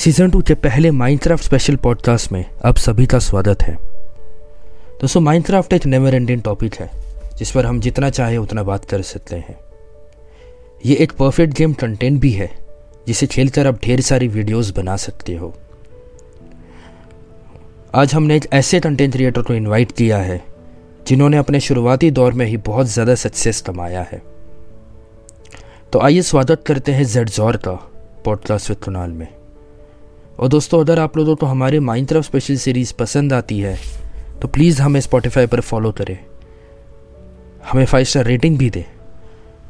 Season two के पहले Minecraft special podcast में आप सभी का स्वागत है। दोस्तों माइनक्राफ्ट एक नेवर एंडिंग टॉपिक है, जिस पर हम जितना चाहे उतना बात कर सकते हैं। ये एक परफेक्ट गेम कंटेंट भी है, जिसे खेलकर आप ढेर सारी वीडियोस बना सकते हो। आज हमने एक ऐसे कंटेंट क्रिएटर को इनवाइट किया है, जिन्होंने अपने शुरुआती दौर में ही बहुत ज़्यादा सक्सेस कमाया है। तो आइए स्वागत करते हैं जेड जॉर का पॉडकास्ट कुणाल में। और दोस्तों, अगर आप लोगों को हमारे माइंड स्पेशल सीरीज़ पसंद आती है तो प्लीज़ हमें स्पॉटिफाई पर फॉलो करें। हमें फाइव स्टार रेटिंग भी दें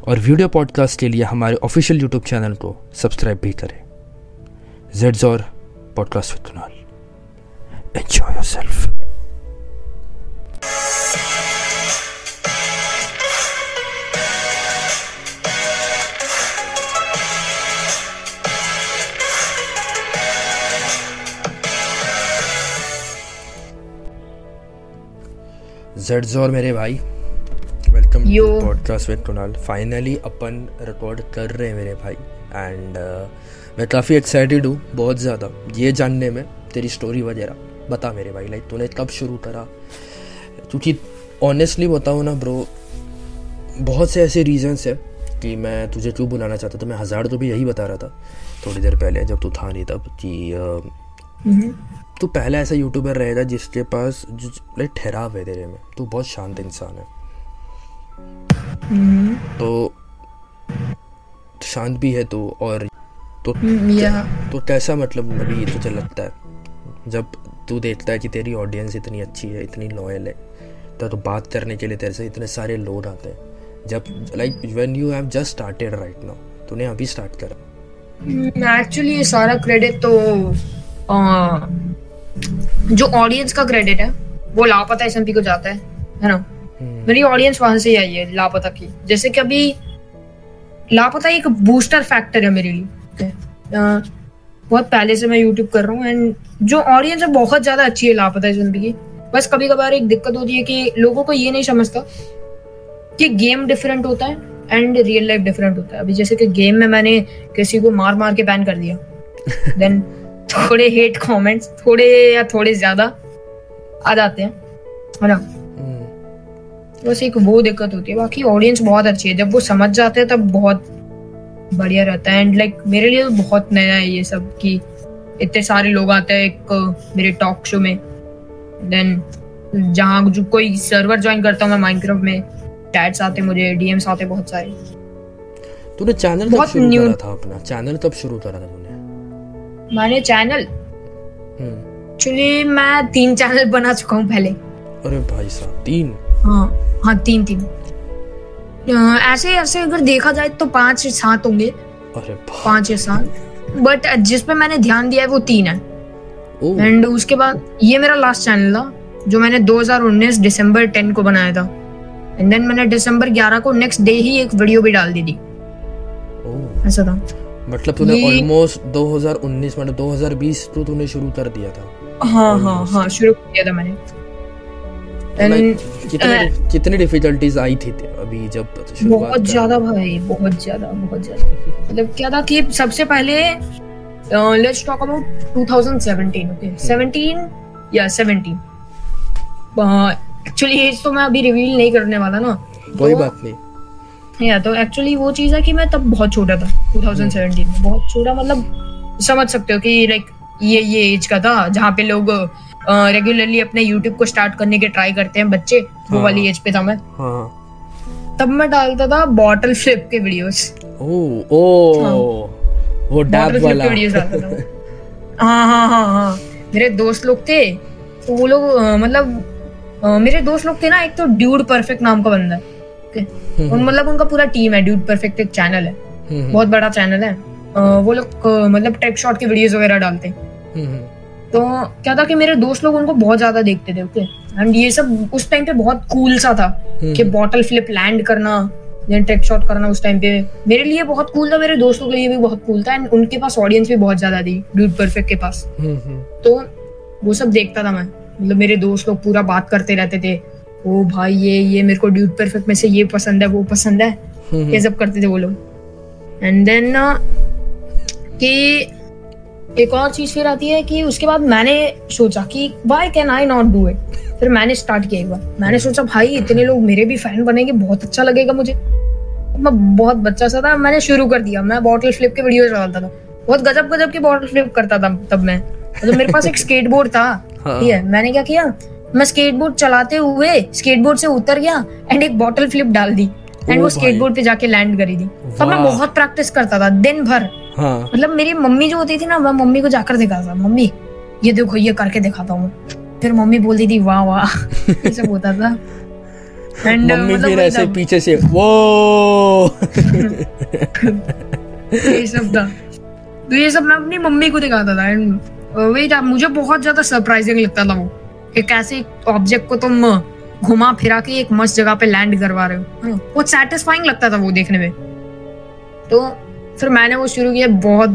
और वीडियो पॉडकास्ट के लिए हमारे ऑफिशियल यूट्यूब चैनल को सब्सक्राइब भी करें। Zed jaw podcast with Kunal enjoy yourself Zeds और मेरे भाई। Welcome to podcast with Kunal finally upon record कर रहे हैं मेरे भाई। एंड uh, मैं काफ़ी एक्साइटेड हूँ बहुत ज़्यादा। ये जानने में तेरी स्टोरी वगैरह। बता मेरे भाई लाइक तूने कब शुरू करा? क्योंकि ऑनेस्टली बताऊँ ना ब्रो बहुत से ऐसे रीजंस है कि मैं तुझे क्यों बुलाना चाहता था। मैं हज़ार तो भी यही बता रहा था थोड़ी देर पहले जब तू था नहीं तब कि अ, तू पहला ऐसा यूट्यूबर रहेगा जिसके पास जो ठहराव है तेरे में। तू बहुत शांत इंसान है। तो शांत भी है तू और तो या तो कैसा मतलब अभी तुझे लगता है? जब तू देखता है कि तेरी ऑडियंस इतनी अच्छी है इतनी लॉयल है तो, तो बात करने के लिए तेरे से इतने सारे लोग आते हैं। जब like when you have just started right now तूने अभी स्टार्ट करा। एक्चुअली ये सारा क्रेडिट तो जो ऑडियंस का क्रेडिट है वो लापता एसएमपी को जाता है है ना? मेरी ऑडियंस वहाँ से ही आई है लापता की। जैसे कि अभी लापता एक बूस्टर फैक्टर है मेरे लिए। बहुत पहले से मैं यूट्यूब कर रहा हूँ एंड जो ऑडियंस है बहुत ज़्यादा अच्छी है लापता एसएमपी की। बस कभी कभार एक दिक्कत होती है कि लोगों को ये नहीं समझता कि गेम डिफरेंट होता है एंड रियल लाइफ डिफरेंट होता है। अभी जैसे कि गेम में मैंने किसी को मार मार के बैन कर दिया। देन थोड़े हेट कमेंट्स थोड़े या थोड़े ज़्यादा आ जाते हैं। है ना? बस एक वो दिक्कत होती है। बाकी ऑडियंस बहुत अच्छी है। जब वो समझ जाते हैं तब बहुत बढ़िया रहता है। एंड लाइक like, मेरे लिए तो बहुत नया है ये सब कि इतने सारे लोग आते हैं एक मेरे टॉक शो में। देन जहाँ जो कोई सर्वर ज्वाइन करता हूँ मैं माइनक्राफ्ट में टैट्स आते मुझे डीएम्स आते बहुत सारे। तूने चैनल कब बहुत शुरू करा था अपना? चैनल कब शुरू करा था तूने? मैंने चैनल। हम्म। एक्चुअली मैं तीन चैनल बना चुका हूँ पहले। अरे भाई साहब तीन? हाँ हाँ तीन तीन। ऐसे ऐसे अगर देखा जाए तो पाँच से सात होंगे। अरे पाँच या सात। बट जिस पे मैंने ध्यान दिया है वो तीन है। एंड उसके बाद ये मेरा लास्ट चैनल था जो मैंने 2019 दिसंबर 10 को बनाया था। एंड देन मैंने दिसंबर 11 को नेक्स्ट डे ही एक वीडियो भी डाल दी थी। ऐसा था। मतलब तूने ऑलमोस्ट 2019 मतलब 2020 तो तूने शुरू कर दिया था। हाँ हाँ हाँ शुरू किया था मैंने। तो कितने कितनी डिफिकल्टीज आई थी ते- अभी जब बहुत ज़्यादा भाई बहुत ज़्यादा बहुत ज़्यादा। मतलब क्या था कि सबसे पहले लेट्स टॉक अबाउट 2017 ओके 17 या 17 एक्चुअली एज तो मैं अभी रिवील नहीं करने वाला ना। कोई तो- बात नहीं। या तो एक्चुअली वो चीज़ है कि मैं तब बहुत छोटा था 2017 में। बहुत छोटा मतलब समझ सकते हो कि लाइक ये ये एज का था जहाँ पे लोग रेगुलरली अपने यूट्यूब को स्टार्ट करने के ट्राई करते हैं बच्चे वो हाँ। वाली एज पे था मैं। हाँ। तब मैं डालता था बॉटल फ्लिप के वीडियोस ओ ओ हाँ। वो डैब वाला। हाँ हाँ हाँ हाँ। मेरे दोस्त लोग थे तो वो लोग मतलब मेरे दोस्त लोग थे ना एक तो ड्यूड परफेक्ट नाम का बंदा है। ओके। उन मतलब उनका पूरा टीम है ड्यूड परफेक्ट एक चैनल है। हम्म, बहुत बड़ा चैनल है। वो लोग मतलब टेक शॉट के वीडियोस वगैरह डालते हैं। हम्म, हम्म, तो क्या था कि मेरे दोस्त लोग उनको बहुत ज़्यादा देखते थे ओके एंड ये सब उस टाइम पे बहुत कूल सा था हम्म, कि बॉटल फ्लिप लैंड करना या टेक शॉट करना उस टाइम पे। मेरे लिए बहुत कूल था मेरे दोस्तों के लिए भी बहुत कूल था एंड उनके पास ऑडियंस भी बहुत ज़्यादा थी ड्यूड परफेक्ट के पास। हम्म, हम्म, तो वो सब देखता था मैं। मतलब मेरे दोस्त लोग पूरा बात करते रहते थे ओ भाई ये ये मेरे को ड्यूड परफेक्ट में से ये पसंद है वो पसंद है। हम्म, ये सब करते थे वो लोग। एंड देन कि एक और चीज़ फिर आती है कि उसके बाद मैंने सोचा कि why can I not do it फिर मैंने स्टार्ट किया एक बार। मैंने सोचा भाई इतने लोग मेरे भी फ़ैन बनेंगे बहुत अच्छा लगेगा मुझे। मैं बहुत बच्चा सा था मैंने शुरू कर दिया। मैं बॉटल फ्लिप के वीडियो डालता था। बहुत गजब गजब की बॉटल फ्लिप करता था तब मैं। तो मेरे पास एक स्केटबोर्ड था हाँ। ठीक है मैंने क्या किया? मैं स्केटबोर्ड चलाते हुए स्केटबोर्ड से उतर गया एंड एक बॉटल फ्लिप डाल दी एंड वो स्केटबोर्ड पे जाके लैंड करी थी तब मैं बहुत प्रैक्टिस करता था दिन भर हाँ। मतलब मेरी मम्मी जो होती थी ना मैं मम्मी को जाकर दिखाता था मम्मी ये देखो ये करके दिखाता हूँ। फिर मम्मी बोलती थी वाह वाह। ये सब होता था। एंड मम्मी मतलब फिर ऐसे पीछे से वो ये सब था। तो ये सब मैं अपनी मम्मी को दिखाता था एंड वही था मुझे बहुत ज़्यादा सरप्राइजिंग लगता था वो। कि कैसे ऑब्जेक्ट को तुम घुमा फिरा के एक मस्त जगह पे लैंड करवा रहे हो। बहुत सेटिस्फाइंग लगता था वो देखने में। तो फिर मैंने वो शुरू किया बहुत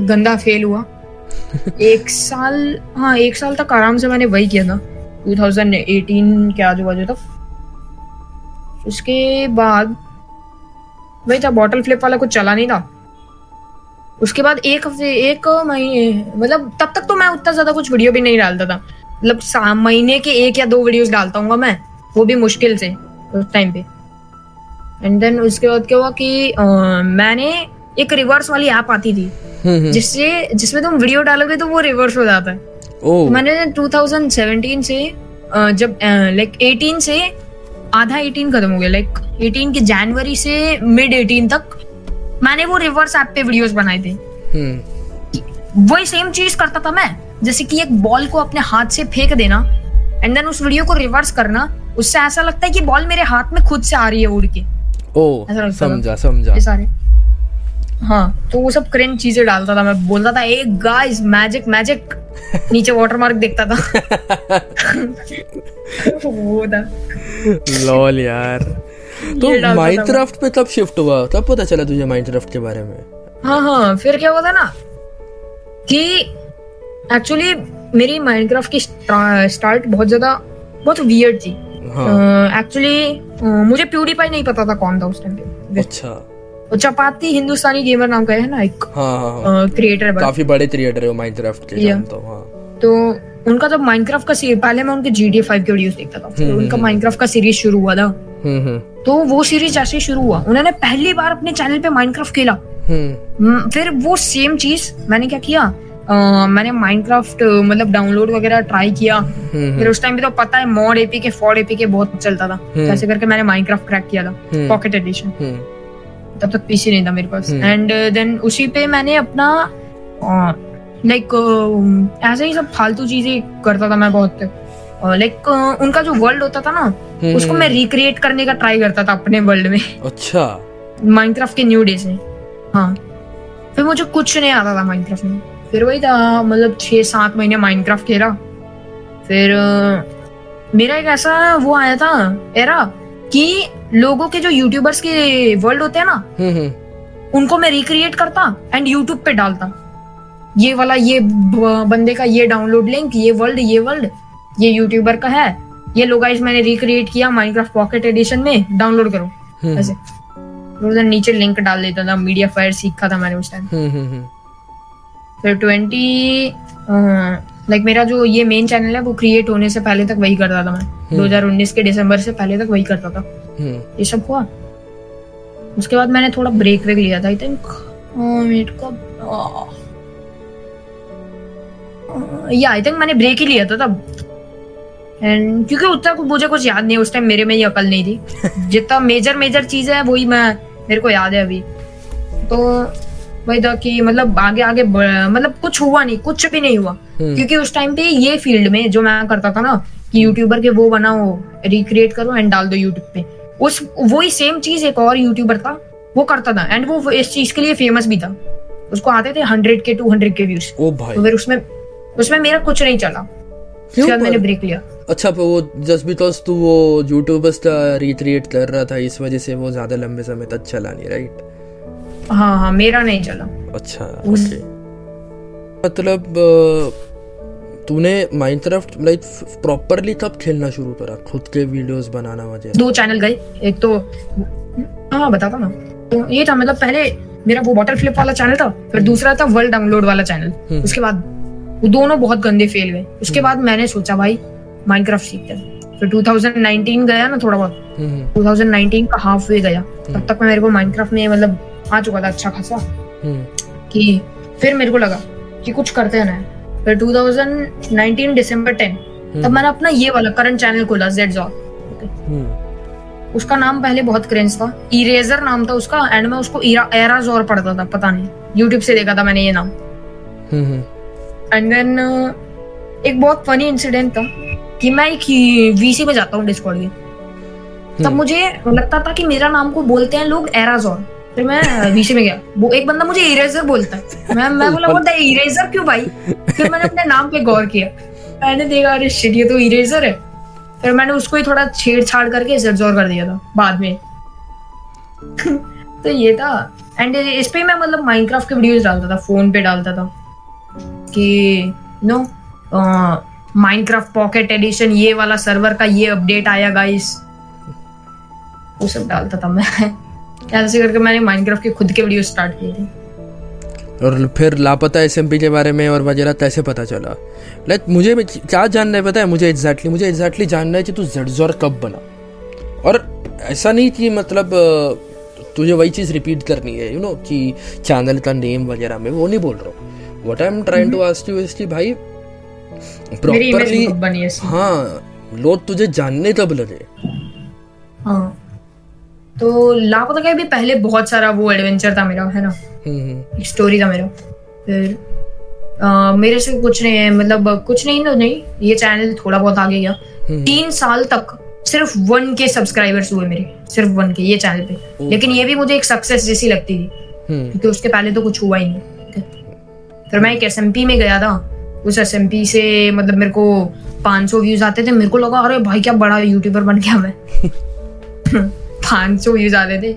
गंदा फेल हुआ। एक साल हाँ एक साल तक आराम से मैंने वही किया था। 2018 के आजू बाजू तक। उसके बाद वही था बॉटल फ्लिप वाला कुछ चला नहीं था। उसके बाद एक हफ़्ते एक महीने मतलब तब तक तो मैं उतना ज़्यादा कुछ वीडियो भी नहीं डालता था। मतलब महीने के एक या दो वीडियोस डालता हूँ मैं वो भी मुश्किल से उस टाइम पे। एंड देन उसके बाद क्या हुआ कि अ, मैंने एक रिवर्स वाली ऐप आती थी हम्म, हम्म। जिससे जिसमें तुम वीडियो डालोगे तो वो रिवर्स हो जाता है। ओ। तो मैंने 2017 से जब लाइक 18 से आधा 18 खत्म हो गया। लाइक 18 के जनवरी से मिड 18 तक मैंने वो रिवर्स ऐप पे वीडियोस बनाए थे। हम्म। वही सेम चीज़ करता था मैं। जैसे कि एक बॉल को अपने हाथ से फेंक देना एंड देन उस वीडियो को रिवर्स करना उससे ऐसा लगता है कि बॉल मेरे हाथ में खुद से आ रही है उड़ के। ओ। समझा समझा। ये सारे। हाँ तो वो सब क्रेंज चीज़ें डालता था मैं बोलता था ए गाइस मैजिक मैजिक नीचे वाटरमार्क देखता था। वो था। लॉल यार। तो माइनक्राफ्ट पे तब शिफ्ट हुआ तब पता चला तुझे माइनक्राफ्ट के बारे में। हाँ हाँ फिर क्या हुआ था ना कि एक्चुअली मेरी माइनक्राफ्ट की स्टार्ट बहुत ज़्यादा बहुत वियर्ड थी। हाँ। एक्चुअली मुझे प्यूरीफाई नहीं पता था कौन था उस टाइम पे। अच्छा। चपाती हिंदुस्तानी गेमर नाम का है ना एक हाँ हाँ हाँ। क्रिएटर काफ़ी बड़े क्रिएटर है माइनक्राफ्ट के Yeah. जानता हाँ तो उनका जब माइनक्राफ्ट का सीरीज़ पहले मैं उनके जी डी फाइव के वीडियोस देखता था। हम्म, उनका हम्म। माइनक्राफ्ट का सीरीज़ शुरू हुआ था। हम्म हम्म। तो वो सीरीज़ जैसे शुरू हुआ। उन्होंने पहली बार अपने चैनल पे माइनक्राफ्ट खेला। हम्म। हम्म, फिर वो सेम चीज़ मैंने क्या किया? मैंने माइनक्राफ्ट मतलब डाउनलोड वगैरह ट्राई किया। हम्म फिर उस टाइम पे तो पता है mod A P K for A P K बहुत चलता था। हम्म। ऐसे करके मैंने माइनक्राफ्ट क्रैक किया था हम्म, पॉकेट एडिशन हम्म, तब तक पीसी नहीं था मेरे पास। हम्म। एंड देन उसी पे मैंने अपना लाइक ऐसे ही सब फालतू चीज़ें करता था मैं बहुत। लाइक उनका जो वर्ल्ड होता था ना हम्म, उसको मैं रिक्रिएट करने का ट्राई करता था अपने वर्ल्ड में। अच्छा। माइनक्राफ्ट के न्यू डे से हाँ। फिर मुझे कुछ नहीं आता था माइनक्राफ्ट में। फिर वही था मतलब छह सात महीने माइनक्राफ्ट खेला। फिर मेरा एक ऐसा वो आया था एरा कि लोगों के जो यूट्यूबर्स के वर्ल्ड होते हैं ना हम्म हम्म। उनको मैं रिक्रिएट करता एंड यूट्यूब पे डालता। ये वाला ये बंदे का ये डाउनलोड लिंक ये वर्ल्ड ये वर्ल्ड ये यूट्यूबर का है। ये लोग मैंने रिक्रिएट किया माइनक्राफ्ट पॉकेट एडिशन में डाउनलोड करो। हम्म, ऐसे। नीचे लिंक डाल देता था मीडिया फायर सीखा था मैंने उस टाइम फिर ट्वेंटी लाइक मेरा जो ये मेन चैनल है वो क्रिएट होने से पहले तक वही करता था मैं। 2019 के दिसंबर से पहले तक वही करता था। हम्म, ये सब हुआ। उसके बाद मैंने थोड़ा ब्रेक वेक लिया था आई थिंक या आई थिंक मैंने ब्रेक ही लिया था तब। एंड क्योंकि उतना कुछ मुझे कुछ याद नहीं उस टाइम मेरे में ये अकल नहीं थी। जितना मेजर मेजर चीज़ें है वही मैं मेरे को याद है अभी। तो वही था कि मतलब आगे आगे मतलब कुछ हुआ नहीं कुछ भी नहीं हुआ। हम्म, क्योंकि उस टाइम पे ये फ़ील्ड में जो मैं करता था ना कि यूट्यूबर के वो बनाओ रिक्रिएट करो एंड डाल दो यूट्यूब पे। उस वही सेम चीज़ एक और यूट्यूबर था वो करता था। एंड वो इस चीज़ के लिए फ़ेमस भी था। उसको आते थे हंड्रेड के टू हंड्रेड के व्यूज़ तो फिर उसमें उसमें मेरा कुछ नहीं चला। क्यों मैंने ब्रेक लिया। अच्छा वो जस्ट बिकॉज़ तू वो यूट्यूबर्स का रिक्रिएट कर रहा था इस वजह से वो ज़्यादा लंबे समय तक चला नहीं राइट हाँ हाँ मेरा नहीं चला। अच्छा उस- मतलब तूने माइनक्राफ्ट लाइक प्रॉपरली तब खेलना शुरू करा खुद के वीडियोस बनाना वगैरह? दो चैनल गए एक तो हाँ बताता ना। तो ये था मतलब पहले मेरा वो बॉटल फ्लिप वाला चैनल था फिर दूसरा था वर्ल्ड डाउनलोड वाला चैनल उसके बाद वो दोनों बहुत गंदे फेल गए उसके बाद मैंने सोचा भाई माइनक्राफ्ट सीखते हैं। फिर 2019 गया ना थोड़ा बहुत। 2019 का हाफ़ वे गया। तब तक मैं मेरे को माइनक्राफ्ट में मतलब आ चुका था अच्छा खासा। कि फिर मेरे को लगा कि कुछ करते हैं ना। फिर 2019 दिसंबर 10 तब मैंने अपना ये वाला करंट चैनल खोला जेड उसका नाम पहले बहुत क्रेंज था। इरेजर नाम था उसका एंड मैं उसको एराजोर पढ़ता था पता नहीं। यूट्यूब से देखा था मैंने ये नाम। एंड देन एक बहुत फनी इंसिडेंट था कि मैं एक वीसी में जाता हूँ डिस्कॉर्ड के। तब हम्म। मुझे लगता था कि मेरा नाम को बोलते हैं लोग एराजोर फिर मैं वीसी में गया। वो एक बंदा मुझे इरेजर बोलता है। मैं मैं बोला बोलता है इरेजर क्यों भाई? फिर मैंने अपने नाम पे गौर किया। मैंने देखा, अरे शिट ये तो इरेजर है। फिर मैंने उसको ही थोड़ा छेड़छाड़ करके जरजोर कर दिया था, बाद में। तो ये था। एंड इस पे मैं मतलब माइनक्राफ्ट के वीडियोस डालता था फ़ोन पे डालता था। कि नो माइनक्राफ्ट पॉकेट एडिशन ये वाला सर्वर का ये अपडेट आया गाइस वो सब डालता था मैं। ऐसे करके मैंने माइनक्राफ्ट के खुद के वीडियो स्टार्ट किए थे। और फिर लापता एसएमपी के बारे में और वगैरह कैसे पता चला। लाइक मुझे क्या जानना है पता है? मुझे एग्जैक्टली मुझे एग्जैक्टली जानना है कि तू जड़जोर कब बना। और ऐसा नहीं कि मतलब तुझे वही चीज़ रिपीट करनी है यू नो कि चैनल का नेम वगैरह में वो नहीं बोल रहा हूँ। What I am trying to ask you is कि भाई प्रॉपरली हाँ लोग तुझे जानने कब लगे? हाँ। तो लापता का भी पहले बहुत सारा वो एडवेंचर था मेरा है ना? स्टोरी था मेरा। फिर आ, मेरे से कुछ नहीं है मतलब कुछ नहीं तो नहीं ये चैनल थोड़ा बहुत आगे गया। तीन साल तक सिर्फ़ वन के सब्सक्राइबर्स हुए मेरे सिर्फ़ वन के ये चैनल पे। लेकिन ये भी मुझे एक सक्सेस जैसी लगती थी क्योंकि उसके पहले तो कुछ हुआ ही नहीं फिर मैं एक एस में गया था उस एसएमपी से मतलब मेरे को 500 व्यूज़ आते थे मेरे को लगा अरे भाई क्या बड़ा यूट्यूबर बन गया मैं। 500 व्यूज़ आते थे।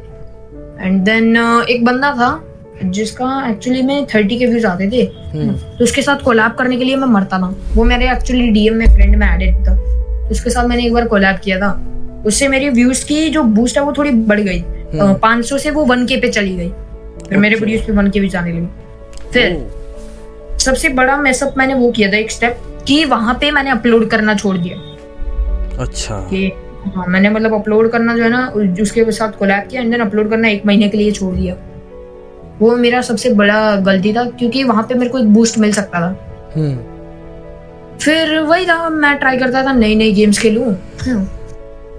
एंड देन एक बंदा था जिसका एक्चुअली में थर्टी के व्यूज़ आते थे। हम्म। तो उसके साथ कोलैब करने के लिए मैं मरता था। वो मेरे एक्चुअली डीएम में फ्रेंड में एडेड था। उसके साथ मैंने एक बार कोलैब किया था। उससे मेरी व्यूज़ की जो बूस्ट है वो थोड़ी बढ़ गई। हम्म। पाँच सौ से वो वन के पे चली गई। फिर मेरे वीडियोस पे वन के भी जाने लगी। फिर सबसे बड़ा मैसअप मैंने वो किया था एक स्टेप कि वहाँ पे मैंने अपलोड करना छोड़ दिया। अच्छा। हाँ मैंने मतलब अपलोड करना जो है ना उसके साथ कोलैब किया एंड देन अपलोड करना एक महीने के लिए छोड़ दिया। वो मेरा सबसे बड़ा गलती था क्योंकि वहाँ पे मेरे को एक बूस्ट मिल सकता था। हम्म। फिर वही था मैं ट्राई करता था नई नई गेम्स खेलूं। हाँ।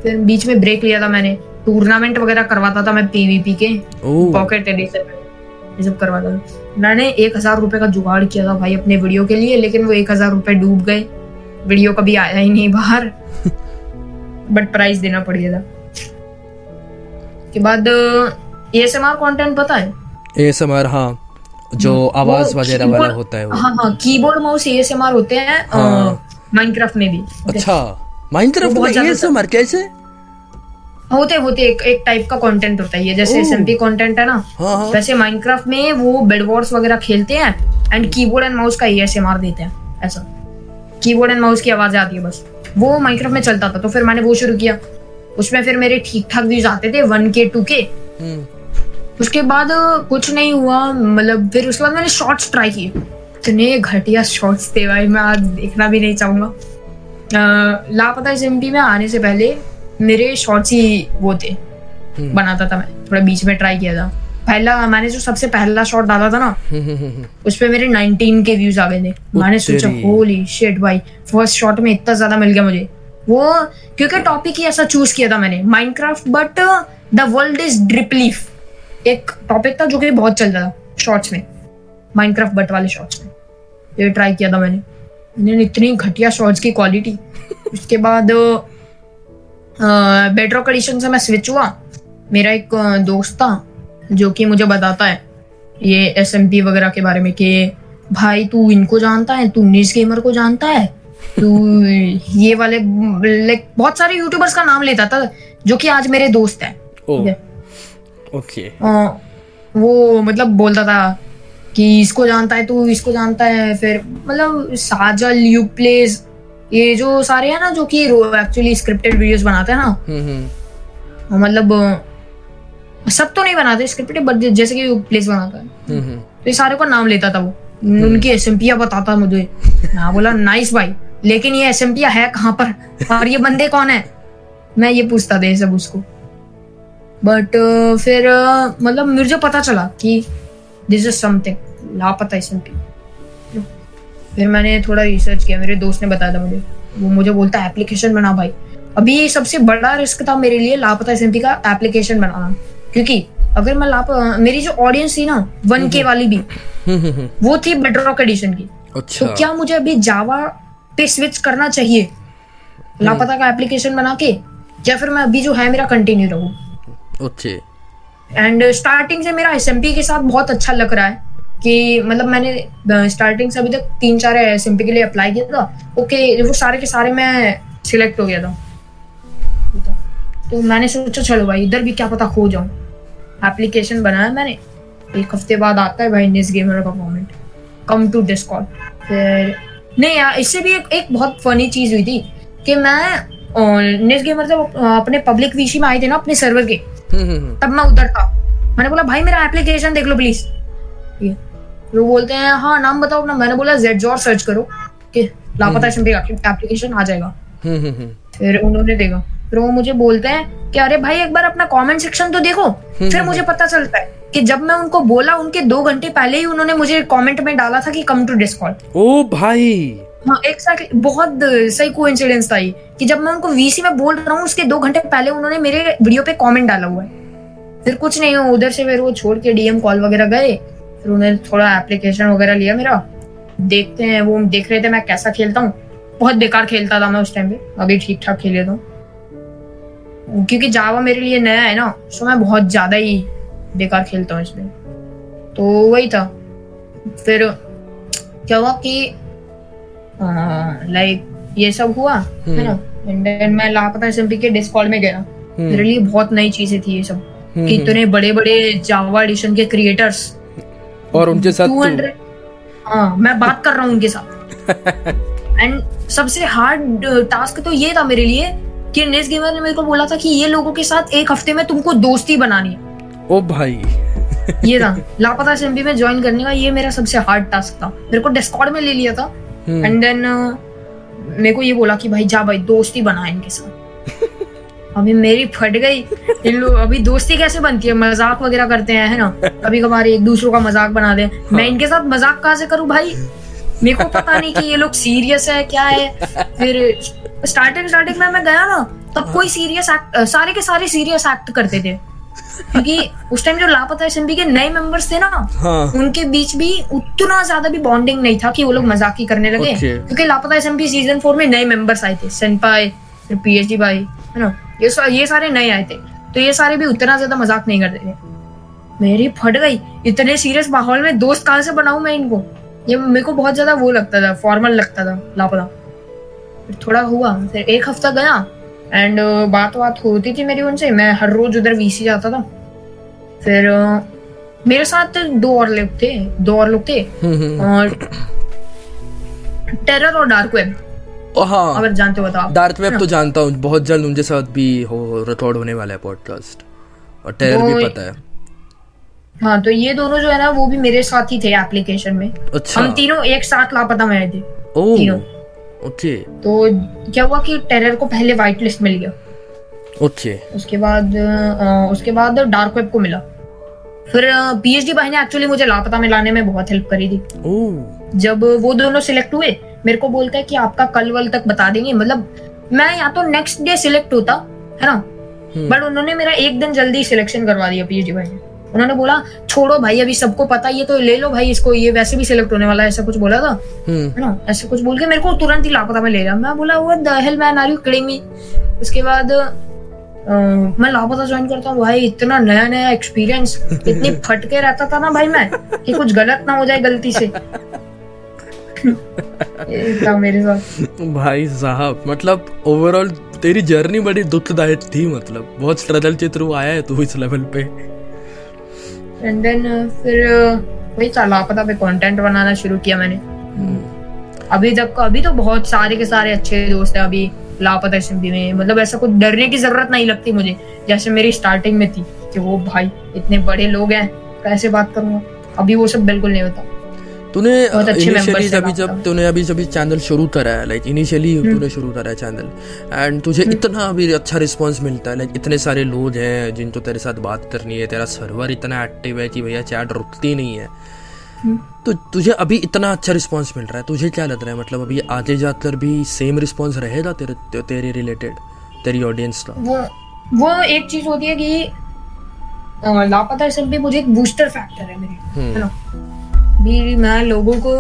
फिर बीच में ब्रेक लिया था मैंने। टूर्नामेंट वगैरह करवाता था मैं पीवीपी के। पॉकेट एडिशन ये सब करवाता था। मैंने एक हज़ार रुपए का जुगाड़ किया था भाई अपने वीडियो के लिए लेकिन वो एक हज़ार रुपए डूब गए। वीडियो कभी आया ही नहीं बाहर। बट प्राइस देना पड़ गया था के बाद एएसएमआर कंटेंट पता है? एएसएमआर हाँ जो आवाज़ वगैरह वाला होता है वो। हाँ हाँ कीबोर्ड माउस एएसएमआर होते हैं माइनक्राफ्ट हाँ। में भी अच्छा माइनक्राफ्ट में एएसएमआर कैसे होते होते एक एक टाइप का कंटेंट होता है ये जैसे एसएमपी कंटेंट है ना हाँ, हाँ. वैसे माइनक्राफ्ट में वो बेड वॉर्स वगैरह खेलते हैं एंड कीबोर्ड एंड माउस का एएसएमआर देते हैं ऐसा। कीबोर्ड एंड माउस की आवाज़ आती है बस। वो माइनक्राफ्ट में चलता था तो फिर मैंने वो शुरू किया। उसमें फिर मेरे ठीक ठाक व्यूज़ आते थे वन के टू के उसके बाद कुछ नहीं हुआ मतलब फिर उसके बाद मैंने शॉर्ट्स ट्राई किए। इतने घटिया शॉर्ट्स थे भाई मैं आज देखना भी नहीं चाहूँगा। लापता एम में आने से पहले मेरे शॉर्ट्स ही वो थे। हम्म। बनाता था मैं थोड़ा बीच में ट्राई किया था। पहला मैंने जो सबसे पहला शॉट डाला था ना उस पर मेरे 19 के व्यूज़ आ गए थे। मैंने सोचा होली शिट भाई फ़र्स्ट शॉट में इतना ज़्यादा मिल गया मुझे। वो क्योंकि टॉपिक ही ऐसा चूज़ किया था मैंने Minecraft but the world is dripleaf एक टॉपिक था जो कि बहुत चल रहा था शॉर्ट्स में। माइनक्राफ्ट बट वाले शॉर्ट्स में। ये ट्राई किया था मैंने। मैंने इतनी घटिया शॉर्ट्स की क्वालिटी उसके बाद बेटर कंडीशन से मैं स्विच हुआ। मेरा एक दोस्त था जो कि मुझे बताता है ये एस वगैरह के बारे में कि भाई तू इनको जानता है? तू नीज गेमर को जानता है? तू ये वाले लाइक बहुत सारे यूट्यूबर्स का नाम लेता था जो कि आज मेरे दोस्त है। ओके। वो मतलब बोलता था कि इसको जानता है तू इसको जानता है। फिर मतलब साजल यू प्लेस ये जो सारे हैं ना जो कि एक्चुअली स्क्रिप्टेड वीडियोस बनाते हैं ना हम्म, हम्म। मतलब सब तो नहीं बनाते स्क्रिप्ट बट जैसे कि प्लेस बनाता है। हम्म, हम्म। तो ये सारे को नाम लेता था वो। उनकी एस बताता मुझे। मैं बोला नाइस भाई लेकिन ये एस है कहाँ पर? और ये बंदे कौन है? मैं ये पूछता था ये सब उसको। बट uh, फिर uh, मतलब मुझे पता चला कि this is something Lapata SMP फिर मैंने थोड़ा रिसर्च किया मेरे दोस्त ने बताया था मुझे। वो मुझे बोलता है एप्लीकेशन बना भाई। अभी सबसे बड़ा रिस्क था मेरे लिए लापता एसएमपी का एप्लीकेशन बनाना। क्योंकि अगर मैं लाप मेरी जो ऑडियंस थी ना वन के वाली भी हम्म, हम्म, हम्म। वो थी बेडरॉक एडिशन की। अच्छा। तो क्या मुझे अभी जावा पे स्विच करना चाहिए? लापता का एप्लीकेशन बना के या फिर मैं अभी जो है मेरा कंटिन्यू रहूँ? ओके। एंड स्टार्टिंग से मेरा एसएमपी के साथ बहुत अच्छा लग रहा है कि मतलब मैंने स्टार्टिंग से अभी तक तीन चार एसएमपी के लिए अप्लाई किया था। ओके वो सारे के सारे मैं सिलेक्ट हो गया था। तो मैंने सोचा चलो भाई इधर भी क्या पता खो जाऊँ। एप्लीकेशन बनाया मैंने। एक हफ़्ते बाद आता है भाई निस गेमर का कमेंट कम टू डिस्कॉर्ड फिर नहीं यार इससे भी एक, एक बहुत फनी चीज़ हुई थी कि मैं निस गेमर जब अपने पब्लिक वीसी में आए थे ना अपने सर्वर के हम्म, हम्म, हम्म। तब मैं उधर था। मैंने बोला भाई मेरा एप्लीकेशन देख लो प्लीज़ ये वो बोलते हैं हाँ नाम बताओ अपना। मैंने बोला जेड जॉर सर्च करो कि लापता एप्लीकेशन आ जाएगा। हम्म, हम्म, हम्म। फिर उन्होंने देखा फिर वो मुझे बोलते हैं कि अरे भाई एक बार अपना कमेंट सेक्शन तो देखो। फिर मुझे पता चलता है कि जब मैं उनको बोला उनके दो घंटे पहले ही उन्होंने मुझे कमेंट में डाला था कि कम टू डिस्कॉर्ड ओ भाई। हाँ एक्जैक्टली बहुत सही कोइंसिडेंस था ये कि जब मैं उनको वीसी में बोल रहा हूँ उसके दो घंटे पहले उन्होंने मेरे वीडियो पे कमेंट डाला हुआ है। फिर कुछ नहीं हुआ उधर से फिर वो छोड़ के डीएम कॉल वगैरह गए। फिर उन्होंने थोड़ा एप्लीकेशन वगैरह लिया मेरा। देखते हैं वो देख रहे थे मैं कैसा खेलता हूँ। बहुत बेकार खेलता था मैं उस टाइम पे। अभी ठीक ठाक खेल लेता हूँ। क्योंकि जावा मेरे लिए नया है ना सो मैं बहुत ज़्यादा ही बेकार खेलता हूँ इसमें। तो वही था। फिर क्या हुआ कि लाइक ये सब हुआ है ना? एंड देन मैं लापता एसएमपी के डिस्कॉर्ड में गया। मेरे लिए बहुत नई चीज़ें थी ये सब। हम्म, कि इतने बड़े बड़े जावा एडिशन के क्रिएटर्स और उनके साथ तू। 200 हाँ मैं बात कर रहा हूँ उनके साथ। एंड सबसे हार्ड टास्क तो ये था मेरे लिए कि नेस गेमर ने मेरे को बोला था कि ये लोगों के साथ एक हफ़्ते में तुमको दोस्ती बनानी है। ओ भाई। ये था। लापता एसएमपी में ज्वाइन करने का ये मेरा सबसे हार्ड टास्क था। मेरे को डिस्कॉर्ड में ले लिया था। हम्म, एंड देन मेरे को ये बोला कि भाई जा भाई दोस्ती बना इनके साथ। अभी मेरी फट गई। इन लोग अभी दोस्ती कैसे बनती है? मज़ाक वगैरह करते हैं है ना? कभी कभार एक दूसरों का मज़ाक बना दे। हाँ। मैं इनके साथ मज़ाक कहाँ से करूँ भाई? मेरे को पता नहीं कि ये लोग सीरियस है क्या है? फिर स्टार्टिंग स्टार्टिंग में मैं गया ना तब कोई सीरियस एक्ट सारे के सारे सीरियस एक्ट करते थे। क्योंकि उस टाइम जो लापता एसएमपी के नए मेंबर्स थे ना हाँ। उनके बीच भी उतना ज़्यादा भी बॉन्डिंग नहीं था कि वो लोग मज़ाक ही करने लगे। Okay. क्योंकि लापता एसएमपी सीज़न फोर में नए मेंबर्स आए थे सेनपाई फिर पीएचडी भाई है ना? ये सा, ये सारे नए आए थे। तो ये सारे भी उतना ज़्यादा मज़ाक नहीं करते थे। मेरी फट गई। इतने सीरियस माहौल में दोस्त कहाँ से बनाऊ मैं इनको? ये मेरे को बहुत ज़्यादा वो लगता था फॉर्मल लगता था लापता। फिर थोड़ा हुआ फिर एक हफ़्ता गया एंड बात बात होती थी मेरी उनसे मैं हर रोज उधर वीसी जाता था। फिर मेरे साथ दो और लोग थे दो और लोग थे हम्म, हम्म, और टेरर और डार्क वेब हाँ। अगर जानते हो तो डार्क वेब तो जानता हूँ बहुत जल्द उनके साथ भी हो रिकॉर्ड होने वाला है पॉडकास्ट और टेरर भी पता है। हाँ तो ये दोनों जो है ना वो भी मेरे साथ ही थे एप्लीकेशन में। अच्छा। हम तीनों एक साथ लापता में थे। तीनों। ओके। तो क्या हुआ कि टेरर को पहले व्हाइट लिस्ट मिल गया। ओके। उसके बाद उसके बाद डार्क वेब को मिला। फिर पीएचडी भाई ने एक्चुअली मुझे लापता में लाने में बहुत हेल्प करी थी। जब वो दोनों सिलेक्ट हुए मेरे को बोलता है कि आपका कल वल तक बता देंगे। मतलब मैं या तो नेक्स्ट डे सिलेक्ट होता है ना? हम्म। बट उन्होंने मेरा एक दिन जल्दी सिलेक्शन करवा दिया पीएचडी भाई ने। उन्होंने बोला छोड़ो भाई अभी सबको पता ही है तो ले लो भाई इसको ये वैसे भी सिलेक्ट होने वाला है ऐसा कुछ बोला था। हम्म। है ना? ऐसे कुछ बोल के मेरे को तुरंत ही लापता में ले लिया। मैं बोला वो the hell man are you kidding me उसके बाद अ, मैं लापता ज्वाइन करता हूँ। भाई इतना नया नया एक्सपीरियंस इतनी फटके रहता था ना भाई मैं कि कुछ गलत ना हो जाए गलती से। मेरे साथ। भाई साहब मतलब ओवरऑल तेरी जर्नी बड़ी दुखदायक थी मतलब। बहुत स्ट्रगल के थ्रू आया है तू इस लेवल पे। एंड देन फिर uh, वही था लापता पे कंटेंट बनाना शुरू किया मैंने। अभी तक अभी तो बहुत सारे के सारे अच्छे दोस्त हैं अभी लापता एसएमपी में। मतलब ऐसा कुछ डरने की ज़रूरत नहीं लगती मुझे जैसे मेरी स्टार्टिंग में थी कि वो भाई इतने बड़े लोग हैं कैसे बात करूँगा? अभी वो सब बिल्कुल नहीं होता। तूने इनिशियली से अभी जब तूने अभी जब चैनल शुरू करा है लाइक इनिशियली हम्म। तूने शुरू करा है चैनल एंड तुझे इतना अभी अच्छा रिस्पांस मिलता है लाइक इतने सारे लोग हैं जिनको तेरे साथ बात करनी है तेरा सर्वर इतना एक्टिव है कि भैया चैट रुकती नहीं है हम्म। तो तुझे अभी इतना अच्छा रिस्पांस मिल रहा है तुझे क्या लग रहा है मतलब अभी आगे जाकर भी सेम रिस्पॉन्स रहेगा तेरे तेरे रिलेटेड तेरी ऑडियंस का वो वो एक चीज़ होती है कि लापता एस भी मुझे एक बूस्टर फैक्टर है मेरे हम्म। है ना भी मैं लोगों को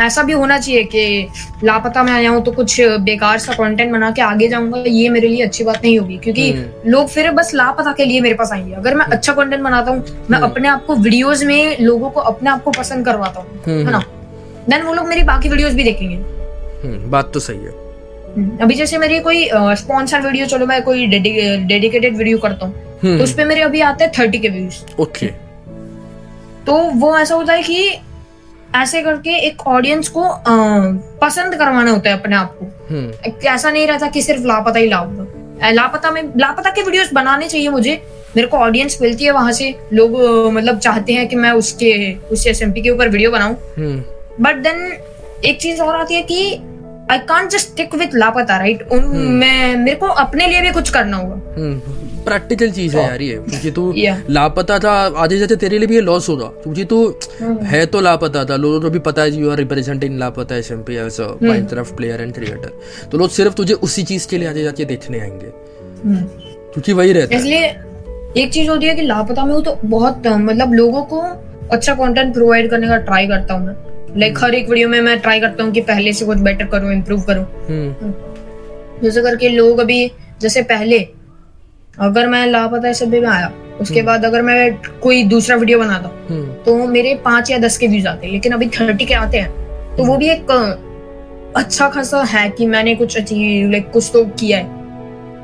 ऐसा भी होना चाहिए कि लापता में आया हूँ तो कुछ बेकार सा कंटेंट बना के आगे जाऊँगा ये मेरे लिए अच्छी बात नहीं होगी। क्योंकि हम्म। लोग फिर बस लापता के लिए मेरे पास आएँगे। अगर मैं अच्छा कंटेंट बनाता हूँ मैं हम्म। अपने आप को वीडियोस में लोगों को अपने आप को पसंद करवाता हूँ हम्म, है ना? देन वो लोग मेरी बाकी वीडियोस भी देखेंगे। हम्म, बात तो सही है। अभी जैसे मेरी कोई स्पॉन्सर वीडियो चलो मैं कोई डेडिकेटेड वीडियो करता हूँ तो हम्म, उस पे मेरे अभी आते हैं थर्टी के व्यूज़ ओके। तो वो ऐसा होता है कि ऐसे करके एक ऑडियंस को अ, पसंद करवाना होता है अपने आप को। हम्म, ऐसा नहीं रहता कि सिर्फ़ लापता ही लापता लापता में लापता के वीडियोस बनाने चाहिए मुझे। मेरे को ऑडियंस मिलती है वहाँ से। लोग मतलब चाहते हैं कि मैं उसके उस एसएमपी के ऊपर वीडियो बनाऊँ। हम्म, बट देन एक चीज़ और आती है कि I can't just stick with Lapata right मैं मेरे को अपने लिए भी कुछ करना होगा। प्रैक्टिकल चीज़ है यार ये। क्योंकि तू लापता था आगे जाते तेरे लिए भी ये लॉस होगा क्योंकि तू हम्म। है तो लापता था। लोगों को भी पता है you are representing Lapata S M P as a hmm. Minecraft player and creator तो लोग सिर्फ़ तुझे उसी चीज़ के लिए आगे जाके देखने आएँगे। हम्म। क्योंकि वही रहता है। इसलिए एक चीज़ होती है कि लापता में हूँ तो बहुत मतलब लोगों को अच्छा कंटेंट प्रोवाइड करने का ट्राई करता हूँ मैं। लाइक हर एक वीडियो में मैं ट्राई करता हूँ कि पहले से कुछ बेटर करूँ इम्प्रूव करूँ। हम्म, जैसे करके लोग अभी जैसे पहले अगर मैं लापता ऐसे भी में आया उसके बाद अगर मैं कोई दूसरा वीडियो बनाता हूँ हम्म, तो मेरे पाँच या दस के व्यूज़ आते हैं लेकिन अभी थर्टी के आते हैं। तो वो भी एक अच्छा खासा है कि मैंने कुछ अचीव लाइक कुछ तो किया है।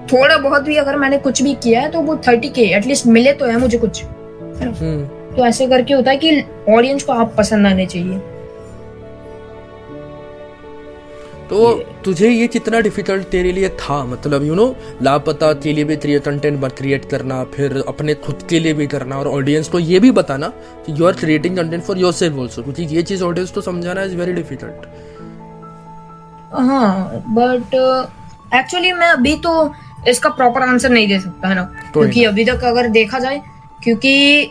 थोड़ा बहुत भी अगर मैंने कुछ भी किया है तो वो थर्टी के एटलीस्ट मिले तो है मुझे कुछ। हम्म, तो ऐसे करके होता है कि ऑडियंस को आप पसंद आने चाहिए। तो तुझे ये कितना डिफ़िकल्ट तेरे लिए था? मतलब यू नो लापता के लिए भी कंटेंट क्रिएट करना फिर अपने खुद के लिए भी करना और ऑडियंस को ये भी बताना कि you are creating content for yourself also क्योंकि ये चीज़ ऑडियंस को समझाना इज़ वेरी डिफ़िकल्ट हाँ बट एक्चुअली मैं अभी तो इसका प्रॉपर आंसर नहीं दे सकता है ना। क्योंकि अभी तक अगर देखा जाए क्योंकि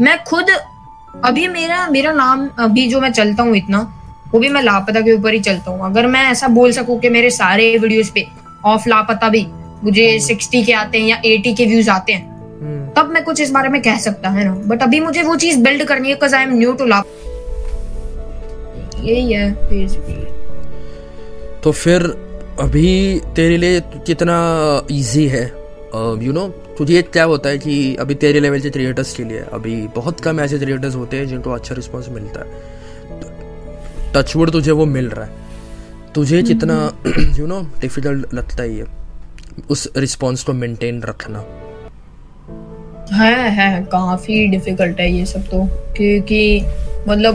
मैं खुद अभी मेरा मेरा नाम अभी जो मैं चलता हूँ इतना वो भी मैं लापता के ऊपर ही चलता हूँ। अगर मैं ऐसा बोल सकूँ कि मेरे सारे वीडियोस पे ऑफ़ लापता भी मुझे सिक्सटी के आते हैं या एटी के व्यूज़ आते हैं तब मैं कुछ इस बारे में कह सकता है ना? बट अभी मुझे वो चीज़ बिल्ड करनी है because I am new to लाप यही है तो फिर अभी तेरे लिए कितना इजी है? यू नो तुझे क्या होता है कि अभी तेरे लेवल के क्रिएटर्स के लिए अभी बहुत कम ऐसे क्रिएटर्स होते हैं जिनको अच्छा रिस्पॉन्स मिलता है। टचवुड तुझे वो मिल रहा है। तुझे कितना यू नो डिफ़िकल्ट लगता है ये उस रिस्पॉन्स को मेंटेन रखना। है है काफ़ी डिफ़िकल्ट है ये सब तो क्योंकि मतलब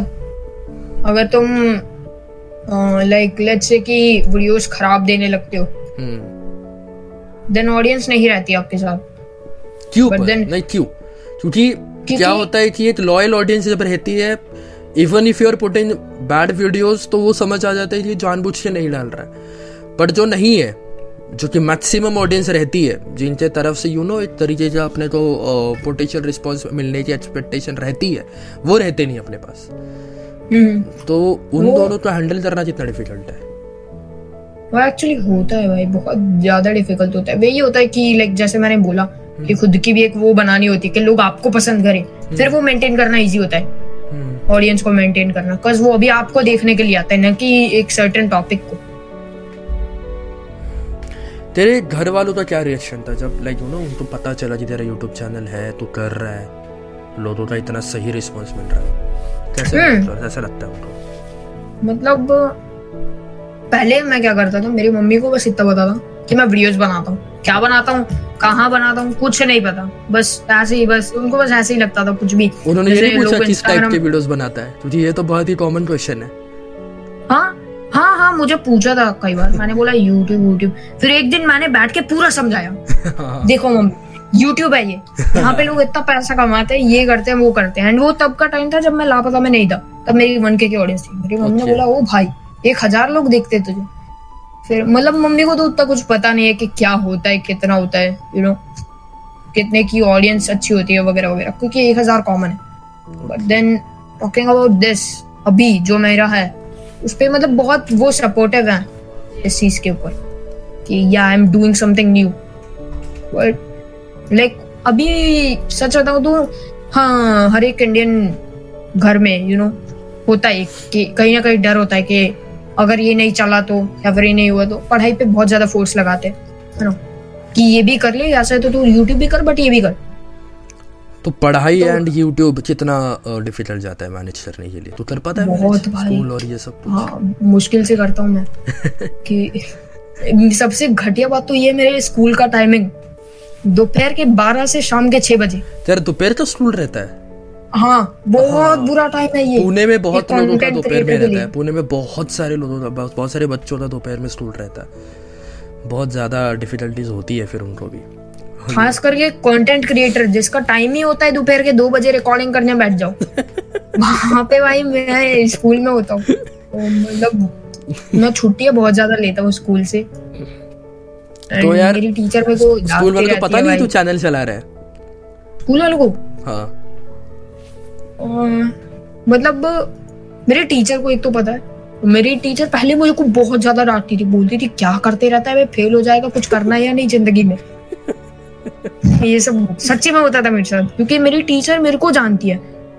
अगर तुम लाइक लेट्स से कि वीडियोस खराब देने लगते हो हम्म। देन ऑडियंस नहीं रहती आपके साथ। क्यों पर? then- नहीं क्यों? क्योंकि क्या होता है कि एक लॉयल ऑडियंस जब रहती है even if you are putting bad videos तो वो समझ आ जाता है कि ये जानबूझ के नहीं डाल रहा है। बट जो नहीं है जो कि मैक्सिमम ऑडियंस रहती है जिनके तरफ़ से यू नो एक तरीके का अपने को पोटेंशियल रिस्पॉन्स मिलने की एक्सपेक्टेशन रहती है वो रहते नहीं अपने पास। हम्म। तो उन दोनों को हैंडल करना कितना डिफ़िकल्ट है। वो एक्चुअली होता है भाई बहुत ज़्यादा डिफ़िकल्ट होता है। वही होता है कि लाइक जैसे मैंने बोला कि खुद की भी एक वो बनानी होती है कि लोग आपको पसंद करें फिर वो मेंटेन करना इजी होता है। हम्म, ऑडियंस को मेंटेन करना। बिकॉज़ वो अभी आपको देखने के लिए आता है ना कि एक सर्टेन टॉपिक को। तेरे घर वालों का क्या रिएक्शन था? जब लाइक यू नो उनको पता चला कि तेरा यूट्यूब चैनल है तू कर रहा है लोगों का इतना सही रिस्पॉन्स मिल रहा है। कैसे हम्म। लगता है? कैसा लगता है उनको? मतलब पहले मैं क्या करता था मेरी मम्मी को बस इतना पता था कि मैं वीडियोस बनाता हूँ। क्या बनाता हूँ? कहाँ बनाता हूँ? कुछ नहीं पता। बस ऐसे ही बस उनको बस ऐसे ही लगता था कुछ भी। उन्होंने ये नहीं पूछा किस टाइप के वीडियोस बनाता है। क्योंकि ये तो बहुत ही कॉमन क्वेश्चन है। हाँ हाँ हाँ मुझे पूछा था कई बार। मैंने बोला यूट्यूब यूट्यूब फिर एक दिन मैंने बैठ के पूरा समझाया। देखो मम्मी यूट्यूब है ये। यहाँ पे लोग इतना पैसा कमाते हैं ये करते हैं वो करते हैं। एंड वो तब का टाइम था जब मैं लापता में नहीं था। तब मेरी वन के की ऑडियंस थी। मेरी मम्मी ने बोला ओ भाई एक हज़ार लोग देखते तुझे। फिर मतलब मम्मी को तो उतना कुछ पता नहीं है कि क्या होता है कितना होता है यू नो कितने की ऑडियंस अच्छी होती है वगैरह वगैरह क्योंकि एक हज़ार कॉमन है। But then talking about this अभी जो मेरा है उस पे मतलब बहुत वो सपोर्टिव है इस चीज़ के ऊपर कि या I am doing something new but like अभी सच बताऊँ तो हाँ हर एक इंडियन घर में यू you नो know, होता है कि कहीं ना कहीं डर होता है कि अगर ये नहीं चला तो या फिर ये नहीं हुआ तो पढ़ाई पे बहुत ज़्यादा फोर्स लगाते हैं ना कि ये भी कर ले है तो तू यूट्यूब भी कर बट ये भी कर। तो पढ़ाई तो- एंड यूट्यूब कितना डिफ़िकल्ट जाता है मैनेज करने के लिए? तो कर पाता है बहुत। स्कूल और ये सब हाँ मुश्किल से करता हूँ मैं। कि सबसे घटिया बात तो ये मेरे स्कूल का टाइमिंग दोपहर के 12 से शाम के छह बजे। तेरा दोपहर का स्कूल रहता है। हाँ बहुत बुरा टाइम है ये। पुणे में बहुत लोगों का दोपहर में रहता है। पुणे में बहुत सारे लोगों का बहुत बहुत सारे बच्चों का दोपहर में स्कूल रहता है। बहुत ज़्यादा डिफिकल्टीज होती है फिर उनको भी। खास करके कंटेंट क्रिएटर जिसका टाइम ही होता है दोपहर के दो बजे रिकॉर्डिंग करने बैठ जाओ। वहाँ पे भाई मैं स्कूल में होता हूँ। तो मतलब मैं छुट्टियाँ बहुत ज़्यादा लेता हूँ स्कूल से। तो यार, मेरी टीचर मेरे को स्कूल वालों को पता नहीं तू चैनल चला रहा है? स्कूल वालों को? हाँ। अह, मतलब मेरे टीचर को एक तो पता है मेरी टीचर पहले मुझे को बहुत ज़्यादा डांटती थी बोलती थी क्या करते रहता है फेल हो जाएगा कुछ करना है या नहीं ज़िंदगी में? ये सब सच्ची में होता था मेरे साथ क्योंकि मेरी टीचर मेरे को जानती है।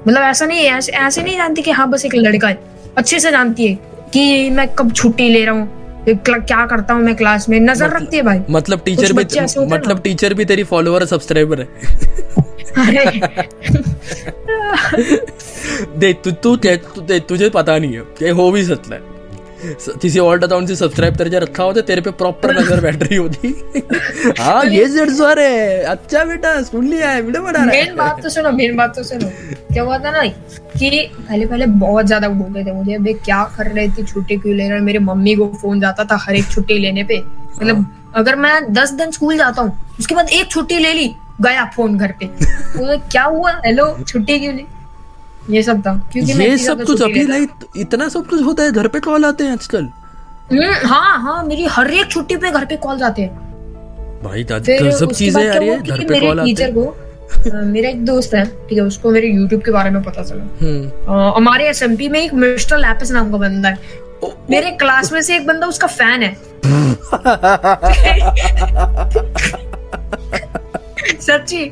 मतलब ऐसा नहीं है ऐसे, ऐसे नहीं जानती कि हाँ बस एक लड़का है अच्छे से जानती है कि मैं कब छुट्टी ले रहा हूँ क्या करता हूँ मैं क्लास में नज़र मतलब- रखती है भाई। मतलब टीचर भी मतलब टीचर भी तेरी फॉलोअर सब्सक्राइबर है। देख तू तू तु, तु, तु, तुझे पता नहीं है ये हो भी सकता है किसी ओल्ड अकाउंट से सब्सक्राइब करके रखा होता तेरे पे प्रॉपर नज़र बैठ रही होती। हाँ ये जेड सर है। अच्छा बेटा सुन लिया है वीडियो बना रहा मेन बात तो सुनो मेन बात तो सुनो। क्या हुआ था ना कि पहले पहले बहुत ज़्यादा बोलते थे मुझे। अबे क्या कर रहे थे? छुट्टी क्यों ले रहे हो? मेरे मम्मी को फ़ोन जाता था हर एक छुट्टी लेने पे। मतलब अगर मैं दस दिन स्कूल जाता हूँ उसके बाद एक छुट्टी ले ली गया फ़ोन घर पे। बोले, क्या हुआ? हेलो छुट्टी क्यों ली? ये सब था। क्योंकि ये सब कुछ अभी लाइक इतना सब कुछ होता है घर पे कॉल आते हैं आजकल। हम्म, हाँ हाँ मेरी हर एक छुट्टी पे घर पे कॉल आते हैं। भाई उसके चीज़ें क्या ये हुआ घर पे कॉल आते हैं। मेरा एक दोस्त है ठीक है उसको मेरे यूट्यूब के बारे में पता चला। हमारे एस एम पी में एक मिस्टर लैपिस नाम का बंदा है। मेरे क्लास में से एक बंदा उसका फ़ैन है। सच्ची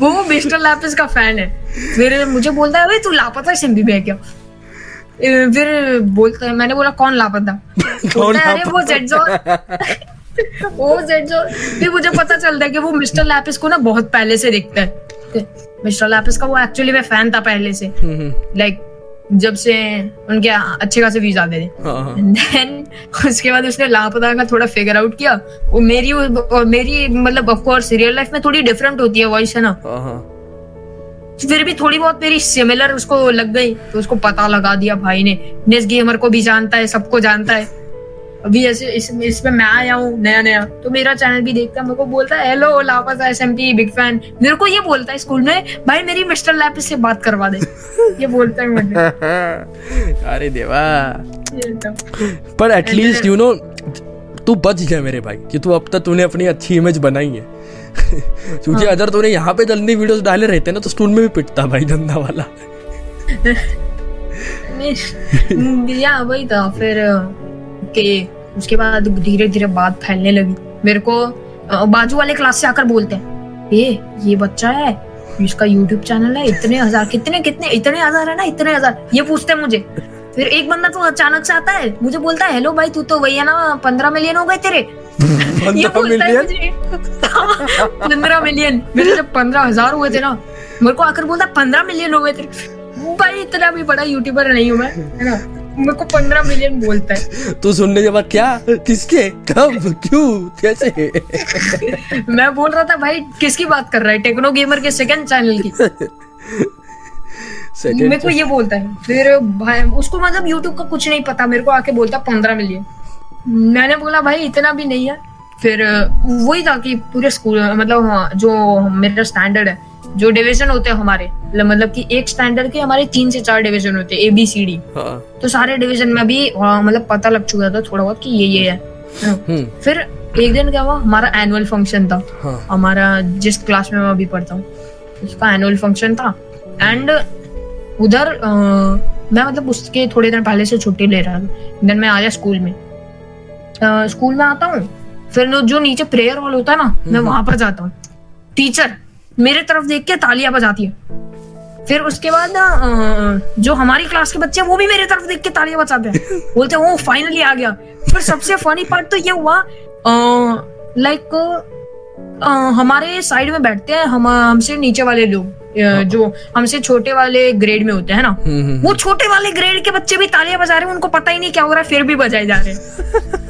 वो मिस्टर लैपिस का फ़ैन है। फिर मुझे बोलता है अबे तू लापता एसएमपी में क्या? फिर बोलता है मैंने बोला कौन लापता? बोलता है अरे वो जेड वो जेड फिर मुझे पता चलता है कि वो मिस्टर लैपिस को ना बहुत पहले से देखता है। मिस्टर लैपिस का वो एक्चुअली में फ़ैन था पहले से। हम्म, हम्म, लाइक जब से उनके अच्छे खासे व्यूज़ आते थे। हाँ हाँ। देन उसके बाद उसने लापता का थोड़ा फिगर आउट किया। वो मेरी और मेरी मतलब ऑफ़ कोर्स रियल लाइफ में थोड़ी डिफरेंट होती है वॉइस है ना? हाँ हाँ। फिर भी थोड़ी बहुत मेरी सिमिलर उसको लग गई। तो उसको पता लगा दिया भाई ने। नेस गेमर को भी जानता है सबको जानता है। अभी ऐसे इस, इसमें मैं आया हूँ नया नया। तो मेरा चैनल भी देखता है मेरे को बोलता है hello Lapata S M P big fan मेरे को ये बोलता है स्कूल में भाई मेरी मिस्टर लैपिस से बात करवा दे। ये बोलता है मुझे। अरे देवा। तो। पर एटलीस्ट यू नो तू बच गया मेरे भाई। कि तू अब तक तूने अपनी अच्छी इमेज बनाई है। क्योंकि हाँ। अगर तूने यहाँ पे जल्दी वीडियोस डाले रहते ना तो स्कूल में भी पिटता भाई धंधा वाला। नहीं, या वही था फिर के उसके बाद धीरे धीरे बात फैलने लगी। मेरे को बाजू वाले क्लास से आकर बोलते हैं ये ये बच्चा है इसका यूट्यूब चैनल है इतने हज़ार कितने कितने इतने हज़ार है ना इतने हज़ार ये पूछते हैं मुझे। फिर एक बंदा तो अचानक से आता है मुझे बोलता है हेलो भाई तू तो वही है ना पंद्रह मिलियन हो गए तेरे। ये बोलता है मुझे। पंद्रह मिलियन मेरे जब पंद्रह हज़ार हुए थे ना मेरे को आकर बोलता है पंद्रह मिलियन हो गए तेरे। भाई इतना भी बड़ा यूट्यूबर नहीं हूँ मैं है ना? मेरे को पंद्रह मिलियन बोलता है। तू सुनने के बाद क्या? किसके? कब? क्यों? कैसे? मैं बोल रहा था भाई किसकी बात कर रहा है? टेक्नो गेमर के सेकंड चैनल की। मेरे को ये बोलता है। फिर भाई उसको मतलब यूट्यूब का कुछ नहीं पता। मेरे को आके बोलता पंद्रह मिलियन मैंने बोला भाई इतना भी नहीं है। फिर वही था कि पूरे स्कूल मतलब हाँ, जो मेरा स्टैंडर्ड है जो डिवीज़न होते हैं हमारे मतलब कि एक स्टैंडर्ड के हमारे तीन से चार डिवीज़न होते हैं ए बी सी डी तो सारे डिवीज़न में भी हाँ, मतलब पता लग चुका था थोड़ा बहुत कि ये ये है। हम्म। फिर एक दिन क्या हुआ हमारा एनुअल फ़ंक्शन था। हाँ. हमारा जिस क्लास में मैं अभी पढ़ता हूँ उसका एनुअल फ़ंक्शन था। एंड उधर आ, मैं मतलब उसके थोड़े दिन पहले से छुट्टी ले रहा था। देन मैं आया स्कूल में। आ, स्कूल में आता हूँ फिर जो नीचे प्रेयर हॉल होता है ना मैं हम्म। वहाँ पर जाता हूँ। टीचर मेरे तरफ़ देख के तालियाँ बजाती है। फिर उसके बाद ना जो हमारी क्लास के बच्चे हैं वो भी मेरे तरफ़ देख के तालियाँ बजाते हैं। बोलते हैं वो फाइनली आ गया। फिर सबसे फनी पार्ट तो ये हुआ लाइक हमारे साइड में बैठते हैं हम हमसे नीचे वाले लोग जो हमसे छोटे वाले ग्रेड में होते हैं ना? हम्म, हम्म, वो छोटे वाले ग्रेड के बच्चे भी तालियाँ बजा रहे हैं उनको पता ही नहीं क्या हो रहा है फिर भी बजाए जा रहे हैं।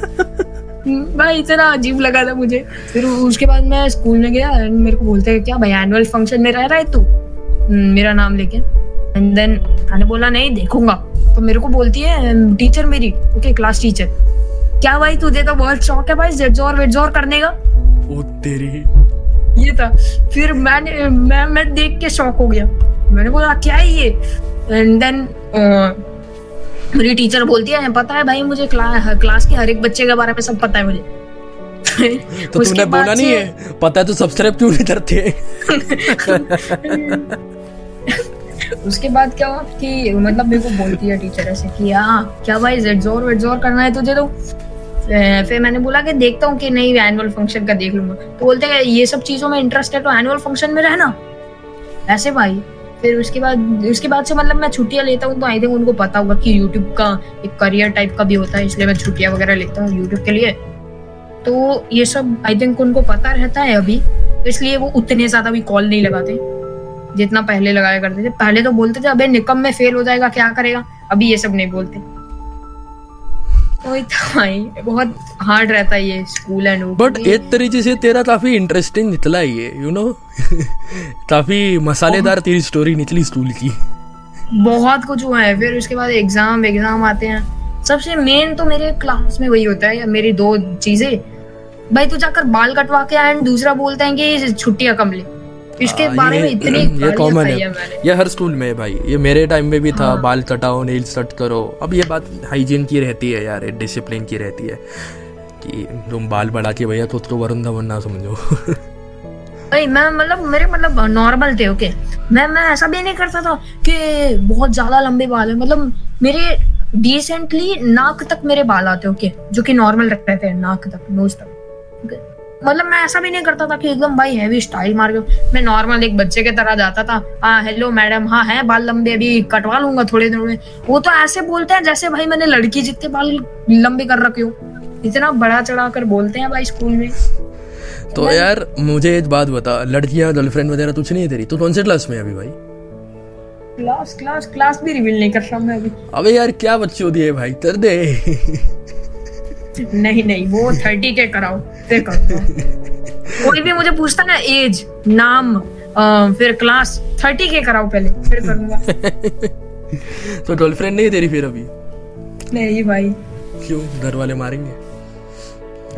भाई इतना अजीब लगा था मुझे। फिर उसके बाद मैं स्कूल में गया एंड मेरे को बोलते हैं क्या भाई एनुअल फ़ंक्शन में रह रहा है तू? हम्म, मेरा नाम लेके। एंड देन मैंने बोला नहीं देखूँगा। तो मेरे को बोलती है टीचर मेरी। ओके क्लास टीचर क्या भाई तुझे तो बहुत शौक है भाई जेडजोर वेडजोर करने का? ओ तेरी ये था। फिर मैंने मैं मैं देख के शॉक हो गया। मैंने बोला क्या है ये? एंड देन मेरी टीचर बोलती है पता है भाई मुझे क्ला, क्लास के हर एक बच्चे के बारे में सब पता है मुझे. तो तूने बोला नहीं है? पता है तो सब्सक्राइब क्यों नहीं करते? उसके बाद क्या हुआ कि मतलब मेरे को बोलती है टीचर ऐसे कि हाँ क्या भाई जेडजोर वेडजोर करना है तुझे तो? फिर मैंने बोला कि देखता हूँ कि नहीं एनुअल फ़ंक्शन का देख लूँगा। तो बोलते हैं ये सब चीज़ों में इंटरेस्ट है तो एनुअल फ़ंक्शन में रहना। ऐसे भाई। फिर उसके बाद उसके बाद से मतलब मैं छुट्टियाँ लेता हूँ तो आई थिंक उनको पता होगा कि यूट्यूब का एक करियर टाइप का भी होता है, इसलिए मैं छुट्टियाँ वगैरह लेता हूँ यूट्यूब के लिए। तो ये सब आई थिंक उनको पता रहता है अभी तो इसलिए वो उतने ज़्यादा भी कॉल नहीं लगाते, जितना पहले लगाया करते थे। पहले तो बोलते थे, अबे निकम में फेल हो जाएगा, क्या करेगा? अभी ये सब नहीं बोलते। बहुत हार्ड रहता है ये स्कूल एंड बट एक तरीके से तेरा काफ़ी इंटरेस्टिंग निकला ये यू नो काफ़ी मसालेदार तेरी स्टोरी निकली स्कूल की। बहुत कुछ हुआ है फिर उसके बाद एग्ज़ाम एग्ज़ाम आते हैं। सबसे मेन तो मेरे क्लास में वही होता है मेरी दो चीज़ें। भाई तू जाकर बाल कटवा के एंड दूसरा बोलते हैं कि छुट्टियाँ कम ले। इसके आ, बारे में इतनी ये कॉमन है। ये हर स्कूल में है भाई। ये मेरे टाइम में भी था हाँ। बाल कटाओ नेल्स कट करो। अब ये बात हाइजीन की रहती है यार डिसिप्लिन की रहती है। कि तुम बाल बढ़ा के भैया खुद को वरुंधा बनना समझो। भाई मैं मतलब मेरे मतलब नॉर्मल थे ओके मैं मैं ऐसा भी नहीं करता था कि बहुत ज़्यादा लंबे बाल है। मतलब मेरे डिसेंटली नाक तक मेरे बाल आते ओके जो कि नॉर्मल रखते थे नाक तक नोज़ तक मतलब मैं ऐसा भी नहीं करता था कि एकदम भाई हैवी स्टाइल मार के मैं नॉर्मल एक बच्चे की तरह जाता था। हाँ हेलो मैडम हाँ है बाल लंबे अभी कटवा लूँगा थोड़े दिनों में। वो तो ऐसे बोलते हैं जैसे भाई मैंने लड़की जितने बाल लंबे कर रखे हो। इतना बड़ा चढ़ा कर बोलते हैं भाई स्कूल में। तो यार मुझे एक बात बता लड़कियाँ गर्लफ्रेंड वगैरह कुछ नहीं है तेरी? तू कौन से क्लास में अभी भाई? क्लास क्लास क्लास भी रिवील नहीं कर रहा मैं अभी। अबे यार क्या बच्चों दिए भाई? कर दे। नहीं नहीं वो थर्टी के कराओ फिर कोई भी मुझे पूछता ना एज नाम आ, फिर क्लास थर्टी के कराओ पहले फिर करूँगा। तो गर्लफ्रेंड नहीं तेरी फिर अभी? नहीं भाई। क्यों? घर वाले मारेंगे।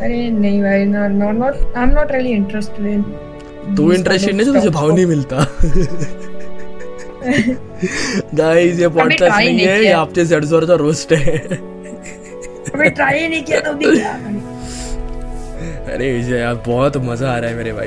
अरे नहीं भाई ना not not I am not really interested in तू इंटरेस्टेड नहीं तो तुझे भाव नहीं मिलता। गाइस ये पॉडकास्ट नहीं है ये आपके जड़जोर का रोस्ट है। अबे ट्राई नहीं किया तो भी क्या? अरे विजय यार बहुत मज़ा आ रहा है मेरे भाई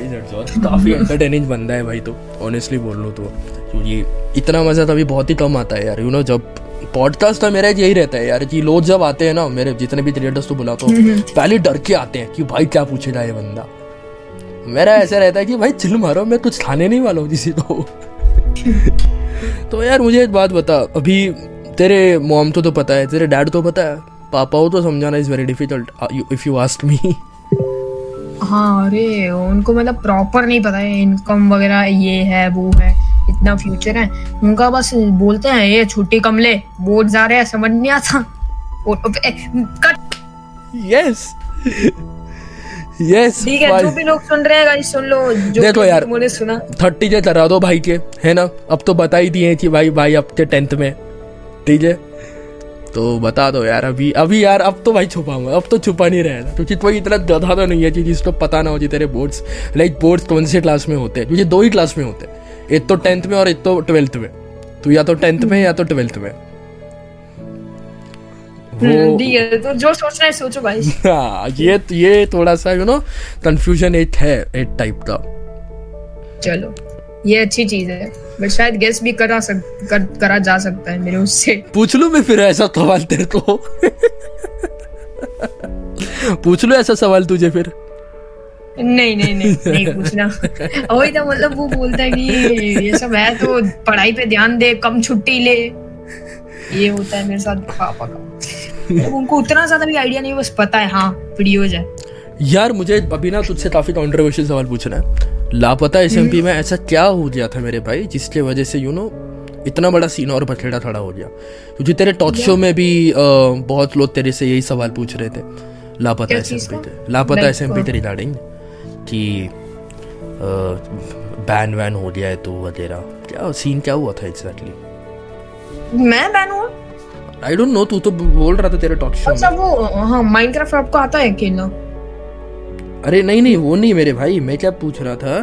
काफ़ी एंटरटेनिंग बंदा है भाई तो ऑनेस्टली बोल लो तो। क्योंकि इतना मज़ा तो अभी बहुत ही कम आता है यार यू नो जब पॉडकास्ट तो मेरा यही रहता है यार कि लोग जब आते हैं ना मेरे जितने भी क्रिएटर्स तो बुलाता हूँ हम्म, हम्म। पहले डर के आते हैं कि भाई क्या पूछेगा ये बंदा। मेरा ऐसा रहता है कि भाई चिल मारो मैं कुछ खाने नहीं वाला हूँ किसी को। तो यार मुझे एक बात बता अभी तेरे मॉम तो तो पता है तेरे डैड तो पता है? पापा हो तो समझाना is very difficult if you asked me हाँ अरे उनको मतलब प्रॉपर नहीं पता है इनकम वगैरह ये है वो है इतना फ्यूचर है। उनका बस बोलते हैं ये छुट्टी कम ले बोर्ड जा रहे हैं समझ नहीं आता। कट यस यस ठीक है जो भी लोग सुन रहे हैं गाइस सुन लो जो देखो यार मुझे सुना। थर्टी के करा दो भाई के है ना? अब तो बता ही दिए कि भाई भाई अब के टेंथ में। ठीक है? तो बता दो यार अभी अभी यार अब तो भाई छुपाऊँगा अब तो छुपा नहीं रहेगा। क्योंकि कोई इतना गधा तो नहीं है कि जिसको पता ना हो जी तेरे बोर्ड्स लाइक बोर्ड्स कौन से क्लास में होते हैं? क्योंकि दो ही क्लास में होते हैं। एक तो टेंथ में और एक तो ट्वेल्थ में। तो या तो टेंथ में या तो ट्वेल्थ में। हम्म, तो जो सोचना है सोचो भाई। हाँ ये ये थोड़ा सा यू नो कंफ्यूजन एक है एक टाइप का। चलो। ये अच्छी चीज़ है बट शायद गेस भी करा सक कर, करा जा सकता है मेरे उससे। पूछ लू मैं फिर ऐसा सवाल तेरे को? पूछ लो ऐसा सवाल तुझे फिर? नहीं नहीं नहीं नहीं पूछना। वही तो मतलब वो बोलता है कि ये सब है तो पढ़ाई पे ध्यान दे कम छुट्टी ले। ये होता है मेरे साथ पापा का उनको उतना ज़्यादा भी आइडिया नहीं बस पता है हाँ वीडियोज़ है यार मुझे अभी ना तुझसे काफ़ी कॉन्ट्रोवर्शियल सवाल पूछना है। लापता एस में ऐसा क्या हो गया था मेरे भाई जिसके वजह से यू नो इतना बड़ा सीन और बखेड़ा खड़ा हो गया। क्योंकि तेरे टॉक शो में भी आ, बहुत लोग तेरे से यही सवाल पूछ रहे थे। Lapata S M P Lapata S M P थे रिगार्डिंग कि बैन वैन हो गया है तो वगैरह। क्या सीन क्या हुआ था एग्जैक्टली मैं बैन हुआ? आई डोंट नो तू तो बोल रहा था तेरे टॉक शो अच्छा वो हाँ माइनक्राफ्ट आपको आता है खेलना अरे नहीं नहीं वो नहीं मेरे भाई मैं क्या पूछ रहा था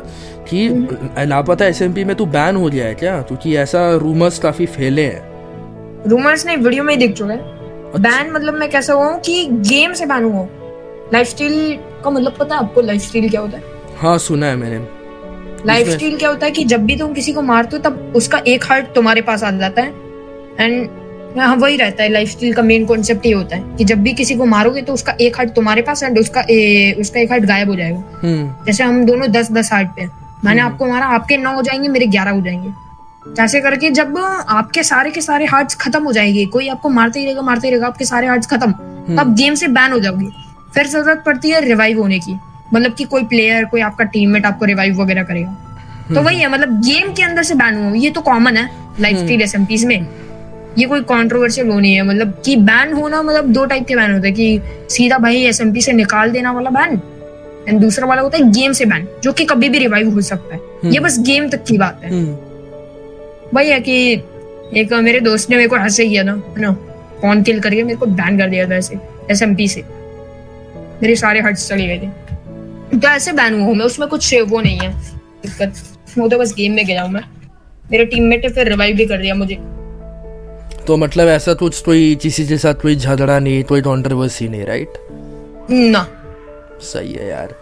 कि हम्म। लापता एस में तू बैन हो गया है क्या? क्योंकि ऐसा रूमर्स काफ़ी फैले हैं। रूमर्स नहीं वीडियो में ही देख चुका है। बैन। मतलब मैं कैसा हुआ कि गेम से बैन हुआ लाइफ स्टाइल का मतलब पता है आपको लाइफ स्टाइल क्या होता है? हाँ सुना है मैंने। लाइफ स्टाइल क्या होता है कि जब भी तुम किसी को मारते हो तब उसका एक हार्ट तुम्हारे पास आ जाता है। एंड हाँ वही रहता है लाइफ स्टाइल का मेन कॉन्सेप्ट ये होता है कि जब भी किसी को मारोगे तो उसका एक हार्ट तुम्हारे पास एंड उसका ए, उसका एक हार्ट गायब हो जाएगा। हम्म। जैसे हम दोनों दस दस हार्ट पे मैंने हम्म। आपको मारा आपके नौ हो जाएँगे मेरे ग्यारह हो जाएँगे। ऐसे करके जब आपके सारे के सारे हार्ट खत्म हो जाएँगे कोई आपको मारते ही रहेगा मारते ही रहेगा आपके सारे हार्ट खत्म हम्म। तब गेम से बैन हो जाओगे। फिर ज़रूरत पड़ती है रिवाइव होने की। मतलब कि कोई प्लेयर कोई आपका टीममेट आपको रिवाइव वगैरह करेगा। तो वही है मतलब गेम के अंदर से बैन हुआ ये तो कॉमन है लाइफ स्टाइल एस में। ये कोई कॉन्ट्रोवर्शियल वो नहीं है मतलब कि बैन होना मतलब दो टाइप के बैन होते हैं कि सीधा भाई एस से निकाल देना वाला बैन एंड दूसरा वाला होता है गेम से बैन जो कि कभी भी रिवाइव हो सकता है। ये हम्म। बस गेम तक की बात है। हम्म। वही है कि एक मेरे दोस्त ने मेरे को ऐसे किया ना है ना फ़ोन किल करके मेरे को बैन कर दिया था ऐसे एसएमपी से। मेरे सारे हर्ट्स चले गए थे। तो ऐसे बैन हुआ मैं उसमें कुछ वो नहीं है दिक्कत। वो तो बस गेम में गया हूँ मैं। मेरे टीममेट ने फिर रिवाइव भी कर दिया मुझे। तो मतलब ऐसा कुछ कोई किसी के साथ कोई झगड़ा नहीं कोई कॉन्ट्रोवर्सी नहीं राइट ना। सही है यार।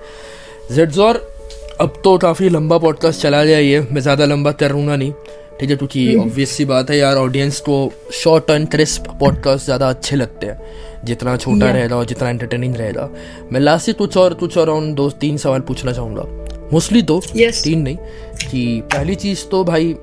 जेडजोर अब तो काफ़ी लंबा पॉडकास्ट चला गया ये। मैं ज़्यादा लंबा करूँगा नहीं ठीक है? क्योंकि ऑब्वियस हम्म। सी बात है यार ऑडियंस को शॉर्ट एंड क्रिस्प पॉडकास्ट ज़्यादा अच्छे लगते हैं। जितना छोटा yeah. रहेगा और जितना एंटरटेनिंग रहेगा। मैं लास्ट से कुछ और कुछ अराउंड दो तीन सवाल पूछना चाहूँगा। मोस्टली तो yes. तीन नहीं कि पहली चीज़ तो भाई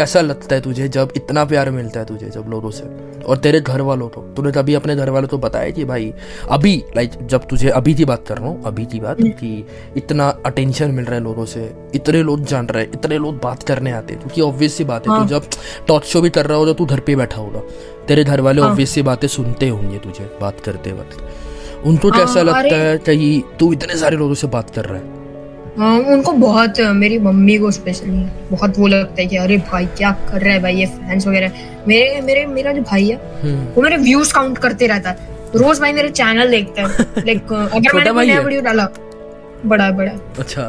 कैसा लगता है तुझे जब इतना प्यार मिलता है तुझे जब लोगों से? और तेरे घर वालों को? तूने कभी अपने घर वालों को बताया कि भाई अभी लाइक जब तुझे अभी की बात कर रहा हूँ अभी की बात कि इतना अटेंशन मिल रहा है लोगों से इतने लोग जान रहे हैं इतने लोग बात करने आते हैं क्योंकि ऑब्वियस सी बात है हाँ. तू जब टॉक शो भी कर रहा होगा तू घर पे बैठा होगा। तेरे घर वाले ऑब्वियस हाँ। सी बातें सुनते होंगे तुझे बात करते वक्त। उनको कैसा हाँ, लगता है कि तू इतने सारे लोगों से बात कर रहा है हाँ? उनको बहुत मेरी मम्मी को स्पेशली बहुत वो लगता है कि अरे भाई क्या कर रहा है भाई ये फैंस वगैरह। मेरे मेरे मेरा जो भाई है हम्म। वो मेरे व्यूज़ काउंट करते रहता है। रोज भाई मेरे चैनल देखता है। लाइक अगर मैंने कोई नया वीडियो डाला बड़ा बड़ा। अच्छा।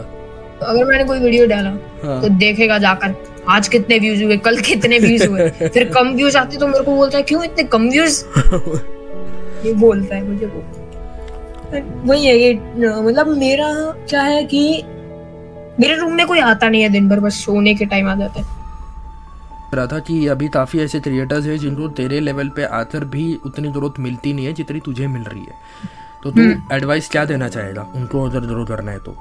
अगर मैंने कोई वीडियो डाला हाँ। तो देखेगा जाकर आज कितने व्यूज़ हुए कल कितने व्यूज़ हुए। फिर कम व्यूज़ आते तो मेरे को बोलता है क्यों इतने कम व्यूज़ ये बोलता है मुझे वो। वही है ये मतलब मेरा क्या है कि मेरे रूम में कोई आता नहीं है दिन भर बस सोने के टाइम आ जाता है। रहा था कि अभी काफ़ी ऐसे क्रिएटर्स हैं जिनको तेरे लेवल पे आकर भी उतनी ज़रूरत मिलती नहीं है जितनी तुझे मिल रही है। तो तू एडवाइस हम्म। क्या देना चाहेगा? उनको अगर ज़रूर करना है तो।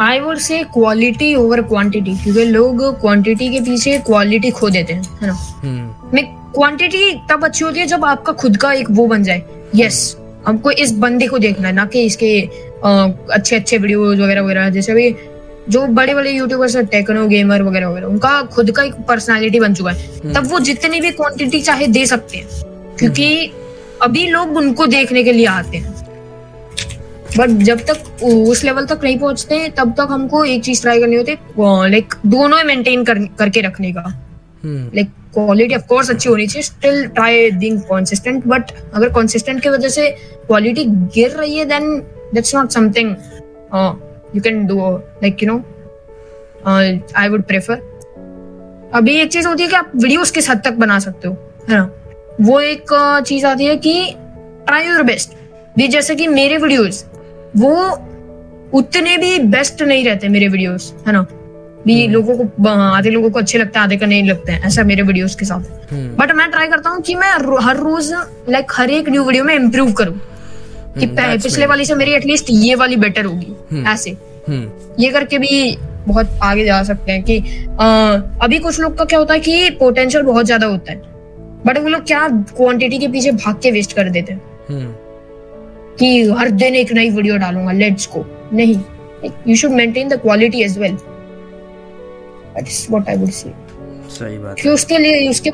I would say quality over quantity क्योंकि लोग क्वांटिटी के पीछे क्वालिटी खो देते हैं है ना? हम्म। मैं क्वांटिटी तब अच्छी होती है जब आपका खुद का एक वो बन जाए। यस हमको इस बंदे को देखना है ना कि इसके अच्छे अच्छे वीडियोस वगैरह वगैरह जैसे अभी जो बड़े बड़े यूट्यूबर्स है टेक्नो गेमर वगैरह वगैरह उनका खुद का एक पर्सनालिटी बन चुका है। हम्म। तब वो जितनी भी क्वांटिटी चाहे दे सकते हैं क्योंकि अभी लोग उनको देखने के लिए आते हैं। बट जब तक उस लेवल तक नहीं पहुँचते तब तक हमको एक चीज़ ट्राई करनी होती है लाइक दोनों मेंटेन कर, करके रखने का। लाइक क्वालिटी ऑफ़ कोर्स अच्छी होनी चाहिए still try being consistent but अगर कंसिस्टेंट की वजह से क्वालिटी गिर रही है then that's not something you can do like you know I would prefer अभी एक चीज़ होती है कि आप वीडियोस किस हद तक बना सकते हो है ना? वो एक uh, चीज़ आती है कि ट्राई योर बेस्ट भी जैसे कि मेरे वीडियोस वो उतने भी बेस्ट नहीं रहते मेरे वीडियोस है ना? भी हम्म। लोगों को आधे लोगों को अच्छे लगते हैं आधे को नहीं लगते हैं ऐसा मेरे वीडियोस के साथ। हम्म। बट मैं ट्राई करता हूँ कि मैं हर रोज लाइक हर एक न्यू वीडियो में इम्प्रूव करूँ। कि हम्म, that's पिछले वाली से मेरी एटलीस्ट ये वाली बेटर होगी हम्म। ऐसे। हम्म। ये करके भी बहुत आगे जा सकते हैं कि अभी कुछ लोग का क्या होता है कि पोटेंशियल बहुत ज़्यादा होता है। बट वो लोग क्या क्वांटिटी के पीछे भाग के वेस्ट कर देते हैं। हम्म। कि हर दिन एक नई वीडियो डालूँगा लेट्स को नहीं you should maintain the quality as well is what I would say सही बात कि उसके लिए उसके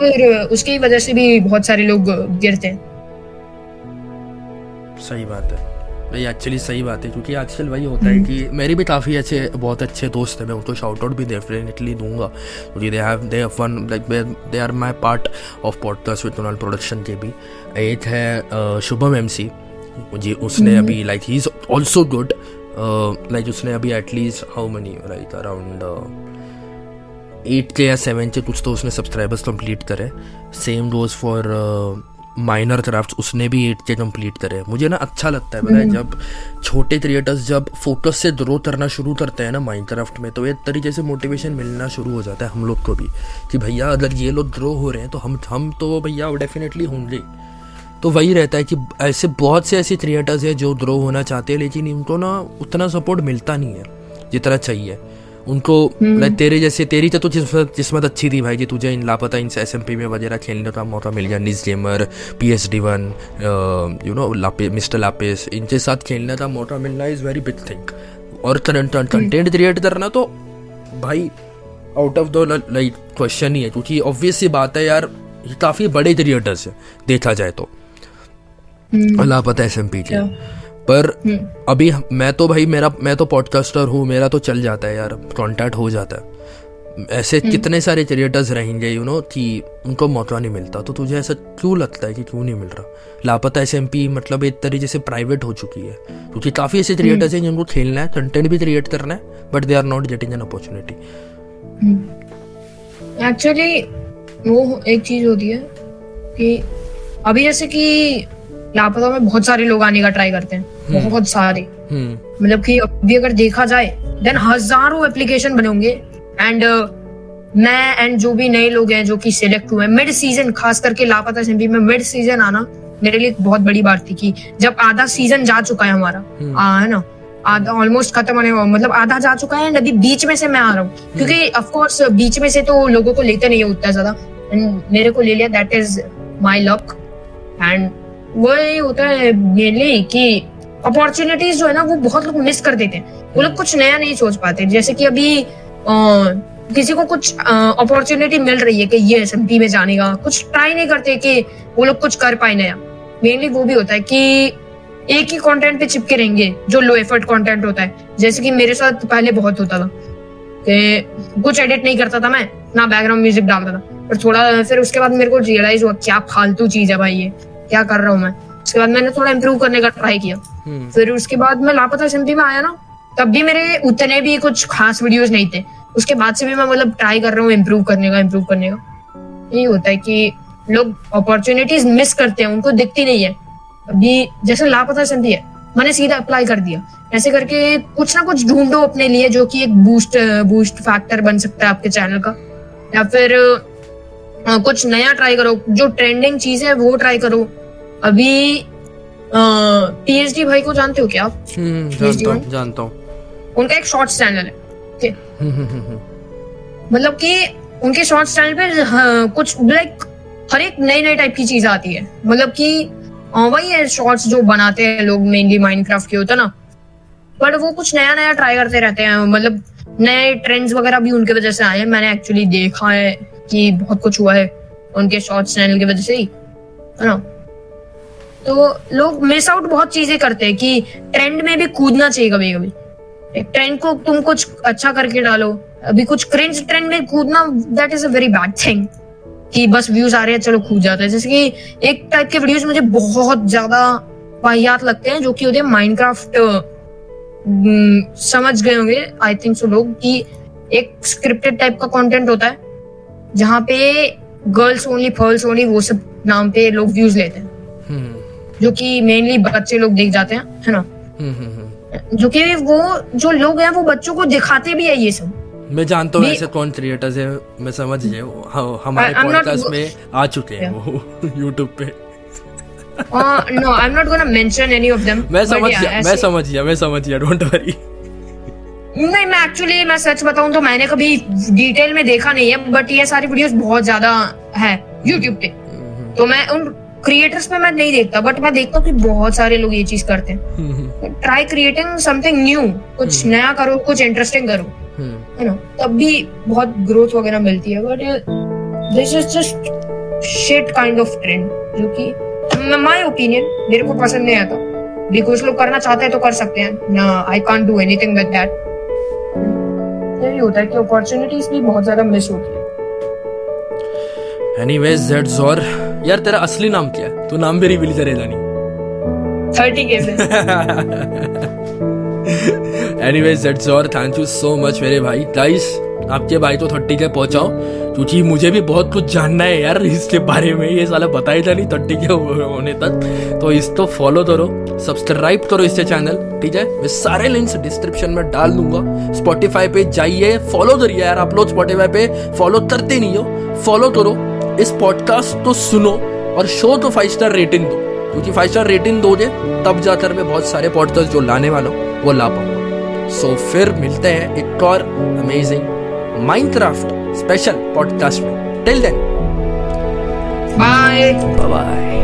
उसकी वजह से भी बहुत सारे लोग गिरते हैं। सही बात है। भाई एक्चुअली सही बात है क्योंकि आजकल वही होता है कि मेरे भी काफ़ी अच्छे बहुत अच्छे दोस्त हैं मैं उनको शाउट आउट भी डेफिनेटली दूँगा। क्योंकि they have the fun like they are my part of podcast with tonal production के भी। एक है शुभम एम सी जी उसने अभी like he is also good like उसने अभी at least how many like around eight K या सेवन के कुछ तो उसने सब्सक्राइबर्स कंप्लीट करे। Same goes for Minecraft उसने भी एट के कंप्लीट करे। मुझे ना अच्छा लगता है पता है जब छोटे क्रिएटर्स जब फोकस से ग्रो करना शुरू करते हैं ना माइनक्राफ्ट में तो एक तरीके से मोटिवेशन मिलना शुरू हो जाता है हम लोग को भी। कि भैया अगर ये लोग ग्रो हो रहे हैं तो हम हम तो भैया डेफिनेटली होंगे। तो वही रहता है कि ऐसे बहुत से ऐसे क्रिएटर्स हैं जो ग्रो होना चाहते हैं लेकिन इनको ना उतना सपोर्ट मिलता नहीं है जितना चाहिए। उनको लाइक तेरे जैसे तेरी तो किस्मत किस्मत अच्छी थी भाई कि तुझे इन लापता इन एस में वगैरह खेलने का मौका मिल गया निज gamer P H D one you know लापे mister लापेस इनके साथ खेलने का मौका मिलना इज़ वेरी बिग थिंग और कंटेंट क्रिएट करना तो भाई out of the like question ही है क्योंकि ऑब्वियस सी बात है यार काफ़ी बड़े क्रिएटर्स हैं देखा जाए तो। लापता एस एम पी के। पर अभी मैं तो भाई मेरा मैं तो पॉडकास्टर हूँ मेरा तो चल जाता है यार कांटेक्ट हो जाता है। ऐसे कितने सारे क्रिएटर्स रहेंगे यू नो कि उनको मौका नहीं मिलता। तो तुझे ऐसा क्यों लगता है कि क्यों नहीं मिल रहा? लापता एसएमपी मतलब एक तरीके से प्राइवेट हो चुकी है। क्योंकि काफ़ी ऐसे क्रिएटर्स हैं जिनको खेलना है कंटेंट भी क्रिएट करना है but they are not getting an opportunity actually वो एक चीज़ होती है कि अभी जैसे कि लापता में बहुत सारे लोग आने का ट्राई करते हैं। बहुत सारे। हम्म। मतलब कि अभी अगर देखा जाए देन हज़ारों एप्लीकेशन बने होंगे। एंड मैं एंड जो भी नए लोग हैं जो कि सिलेक्ट हुए मिड सीज़न खास करके लापता एसएमपी में मिड सीज़न आना मेरे लिए बहुत बड़ी बात थी कि जब आधा सीज़न जा चुका है हमारा है ना? आधा ऑलमोस्ट खत्म होने मतलब आधा जा चुका है and अभी बीच में से मैं आ रहा हूँ। क्योंकि ऑफ़ कोर्स बीच में से तो लोगों को लेते नहीं है उतना ज़्यादा। एंड मेरे को ले लिया that is my luck and वो ये होता है मेनली कि अपॉर्चुनिटीज़ जो है ना, वो बहुत लोग मिस कर देते हैं। वो लोग कुछ नया नहीं सोच पाते। जैसे कि अभी किसी को कुछ अपॉर्चुनिटी मिल रही है कि ये एस में जाने का, कुछ ट्राई नहीं करते कि वो लोग कुछ कर पाए नया। मेनली वो भी होता है कि एक ही कंटेंट पे चिपके रहेंगे, जो लो एफर्ट कंटेंट होता है। जैसे कि मेरे साथ पहले बहुत होता था कि कुछ एडिट नहीं करता था मैं, ना बैकग्राउंड म्यूज़िक डालता था। पर थोड़ा, फिर उसके बाद मेरे को रियलाइज़ हुआ, क्या फालतू चीज़ है भाई ये, क्या कर रहा हूँ मैं? उसके बाद मैंने थोड़ा इम्प्रूव करने का ट्राई किया। हम्म। फिर उसके बाद मैं लापता एसएमपी में आया ना तब भी मेरे उतने भी कुछ खास वीडियोस नहीं थे। उसके बाद से भी मैं मतलब ट्राई कर रहा हूँ इम्प्रूव करने का इम्प्रूव करने का। यही होता है कि लोग अपॉर्चुनिटीज़ मिस करते हैं उनको दिखती नहीं है। अभी जैसे लापता एसएमपी है मैंने सीधा अप्लाई कर दिया। ऐसे करके कुछ ना कुछ ढूंढो अपने लिए जो कि एक बूस्ट बूस्ट फैक्टर बन सकता है आपके चैनल का। या फिर कुछ नया ट्राई करो जो ट्रेंडिंग चीज़ है वो ट्राई करो। अभी पीएचडी भाई को जानते हो क्या आप? हम्म, जानता हूँ जानता हूँ। उनका एक शॉर्ट्स चैनल है है? मतलब कि उनके शॉर्ट्स चैनल पे हाँ, कुछ लाइक हर एक नई नई टाइप की चीज़ आती है। मतलब कि वही है शॉर्ट्स जो बनाते हैं लोग मेनली माइनक्राफ्ट के होता ना? बट वो कुछ नया नया ट्राई करते रहते हैं। मतलब नए ट्रेंड्स वगैरह भी उनके वजह से आए हैं। मैंने एक्चुअली देखा है कि बहुत कुछ हुआ है उनके शॉर्ट्स चैनल की वजह से ही है ना? तो लोग मिस आउट बहुत चीज़ें करते हैं कि ट्रेंड में भी कूदना चाहिए कभी कभी। ट्रेंड को तुम कुछ अच्छा करके डालो। अभी कुछ क्रिंज ट्रेंड में कूदना that is a very bad thing कि बस व्यूज़ आ रहे हैं, चलो कूद जाते हैं। जैसे कि एक टाइप के वीडियोस मुझे बहुत ज़्यादा वाहियात लगते हैं, जो कि होते हैं माइनक्राफ्ट समझ गए होंगे आई थिंक सो लोग, कि एक स्क्रिप्टेड टाइप का कंटेंट होता है, जहाँ पे गर्ल्स ओनली फर्ल्स ओनली वो सब नाम पे लोग व्यूज़ लेते हैं। हम्म। जो कि मेनली बच्चे लोग देख जाते हैं है ना? हम्म, हम्म, हम्म। जो कि वो जो लोग हैं वो बच्चों को दिखाते भी है ये सब। मैं जानता हूँ ऐसे कौन क्रिएटर्स है मैं समझ गया हाँ, हमारे पॉडकास्ट में आ चुके हैं वो यूट्यूब पे। No I am not gonna mention any of them मैं समझ गया मैं समझ गया मैं समझ गया डोंट वरी नहीं मैं एक्चुअली मैं सच बताऊँ तो मैंने कभी डिटेल में देखा नहीं है बट ये सारी वीडियोस बहुत ज़्यादा है यूट्यूब पे। तो मैं उन क्रिएटर्स पे मैं नहीं देखता बट मैं देखता हूँ कि बहुत सारे लोग ये चीज़ करते हैं। ट्राई क्रिएटिंग समथिंग न्यू कुछ नया करो कुछ इंटरेस्टिंग करो। है ना तब भी बहुत ग्रोथ वगैरह मिलती है but this is just shit kind of trend जो कि माय ओपिनियन मेरे को पसंद नहीं आता। भी कुछ लोग करना चाहते हैं तो कर सकते हैं। ना I can't do anything with that यही होता है कि अपॉर्चुनिटीज़ भी बहुत ज़्यादा मिस होती है। एनीवेज जेड ज़ोर यार तेरा असली नाम क्या है? तू नाम भी रिवील करेगा नहीं। थर्टी के में एनीवेज दैट्स और थैंक यू सो मच मेरे भाई. गाइस आपके भाई तो थर्टी के पहुंचाओ क्योंकि मुझे भी बहुत कुछ जानना है यार इसके बारे में. ये साला बताया था नहीं थर्टी के होने तक. तो इसको फॉलो करो सब्सक्राइब करो इससे चैनल ठीक है? मैं सारे लिंक्स डिस्क्रिप्शन में डाल दूँगा. स्पॉटिफाई पे जाइए फॉलो करिए यार. आप लोग स्पॉटिफाई पे फॉलो करते नहीं हो फॉलो करो. इस पॉडकास्ट को सुनो और शो तो फाइव स्टार रेटिंग दो। क्योंकि फाइव स्टार रेटिंग दोगे तब जाकर मैं बहुत सारे पॉडकास्ट जो लाने वाला हूँ वो ला पाऊँगा। सो फिर मिलते हैं एक और अमेजिंग माइनक्राफ्ट स्पेशल पॉडकास्ट में। Till then bye bye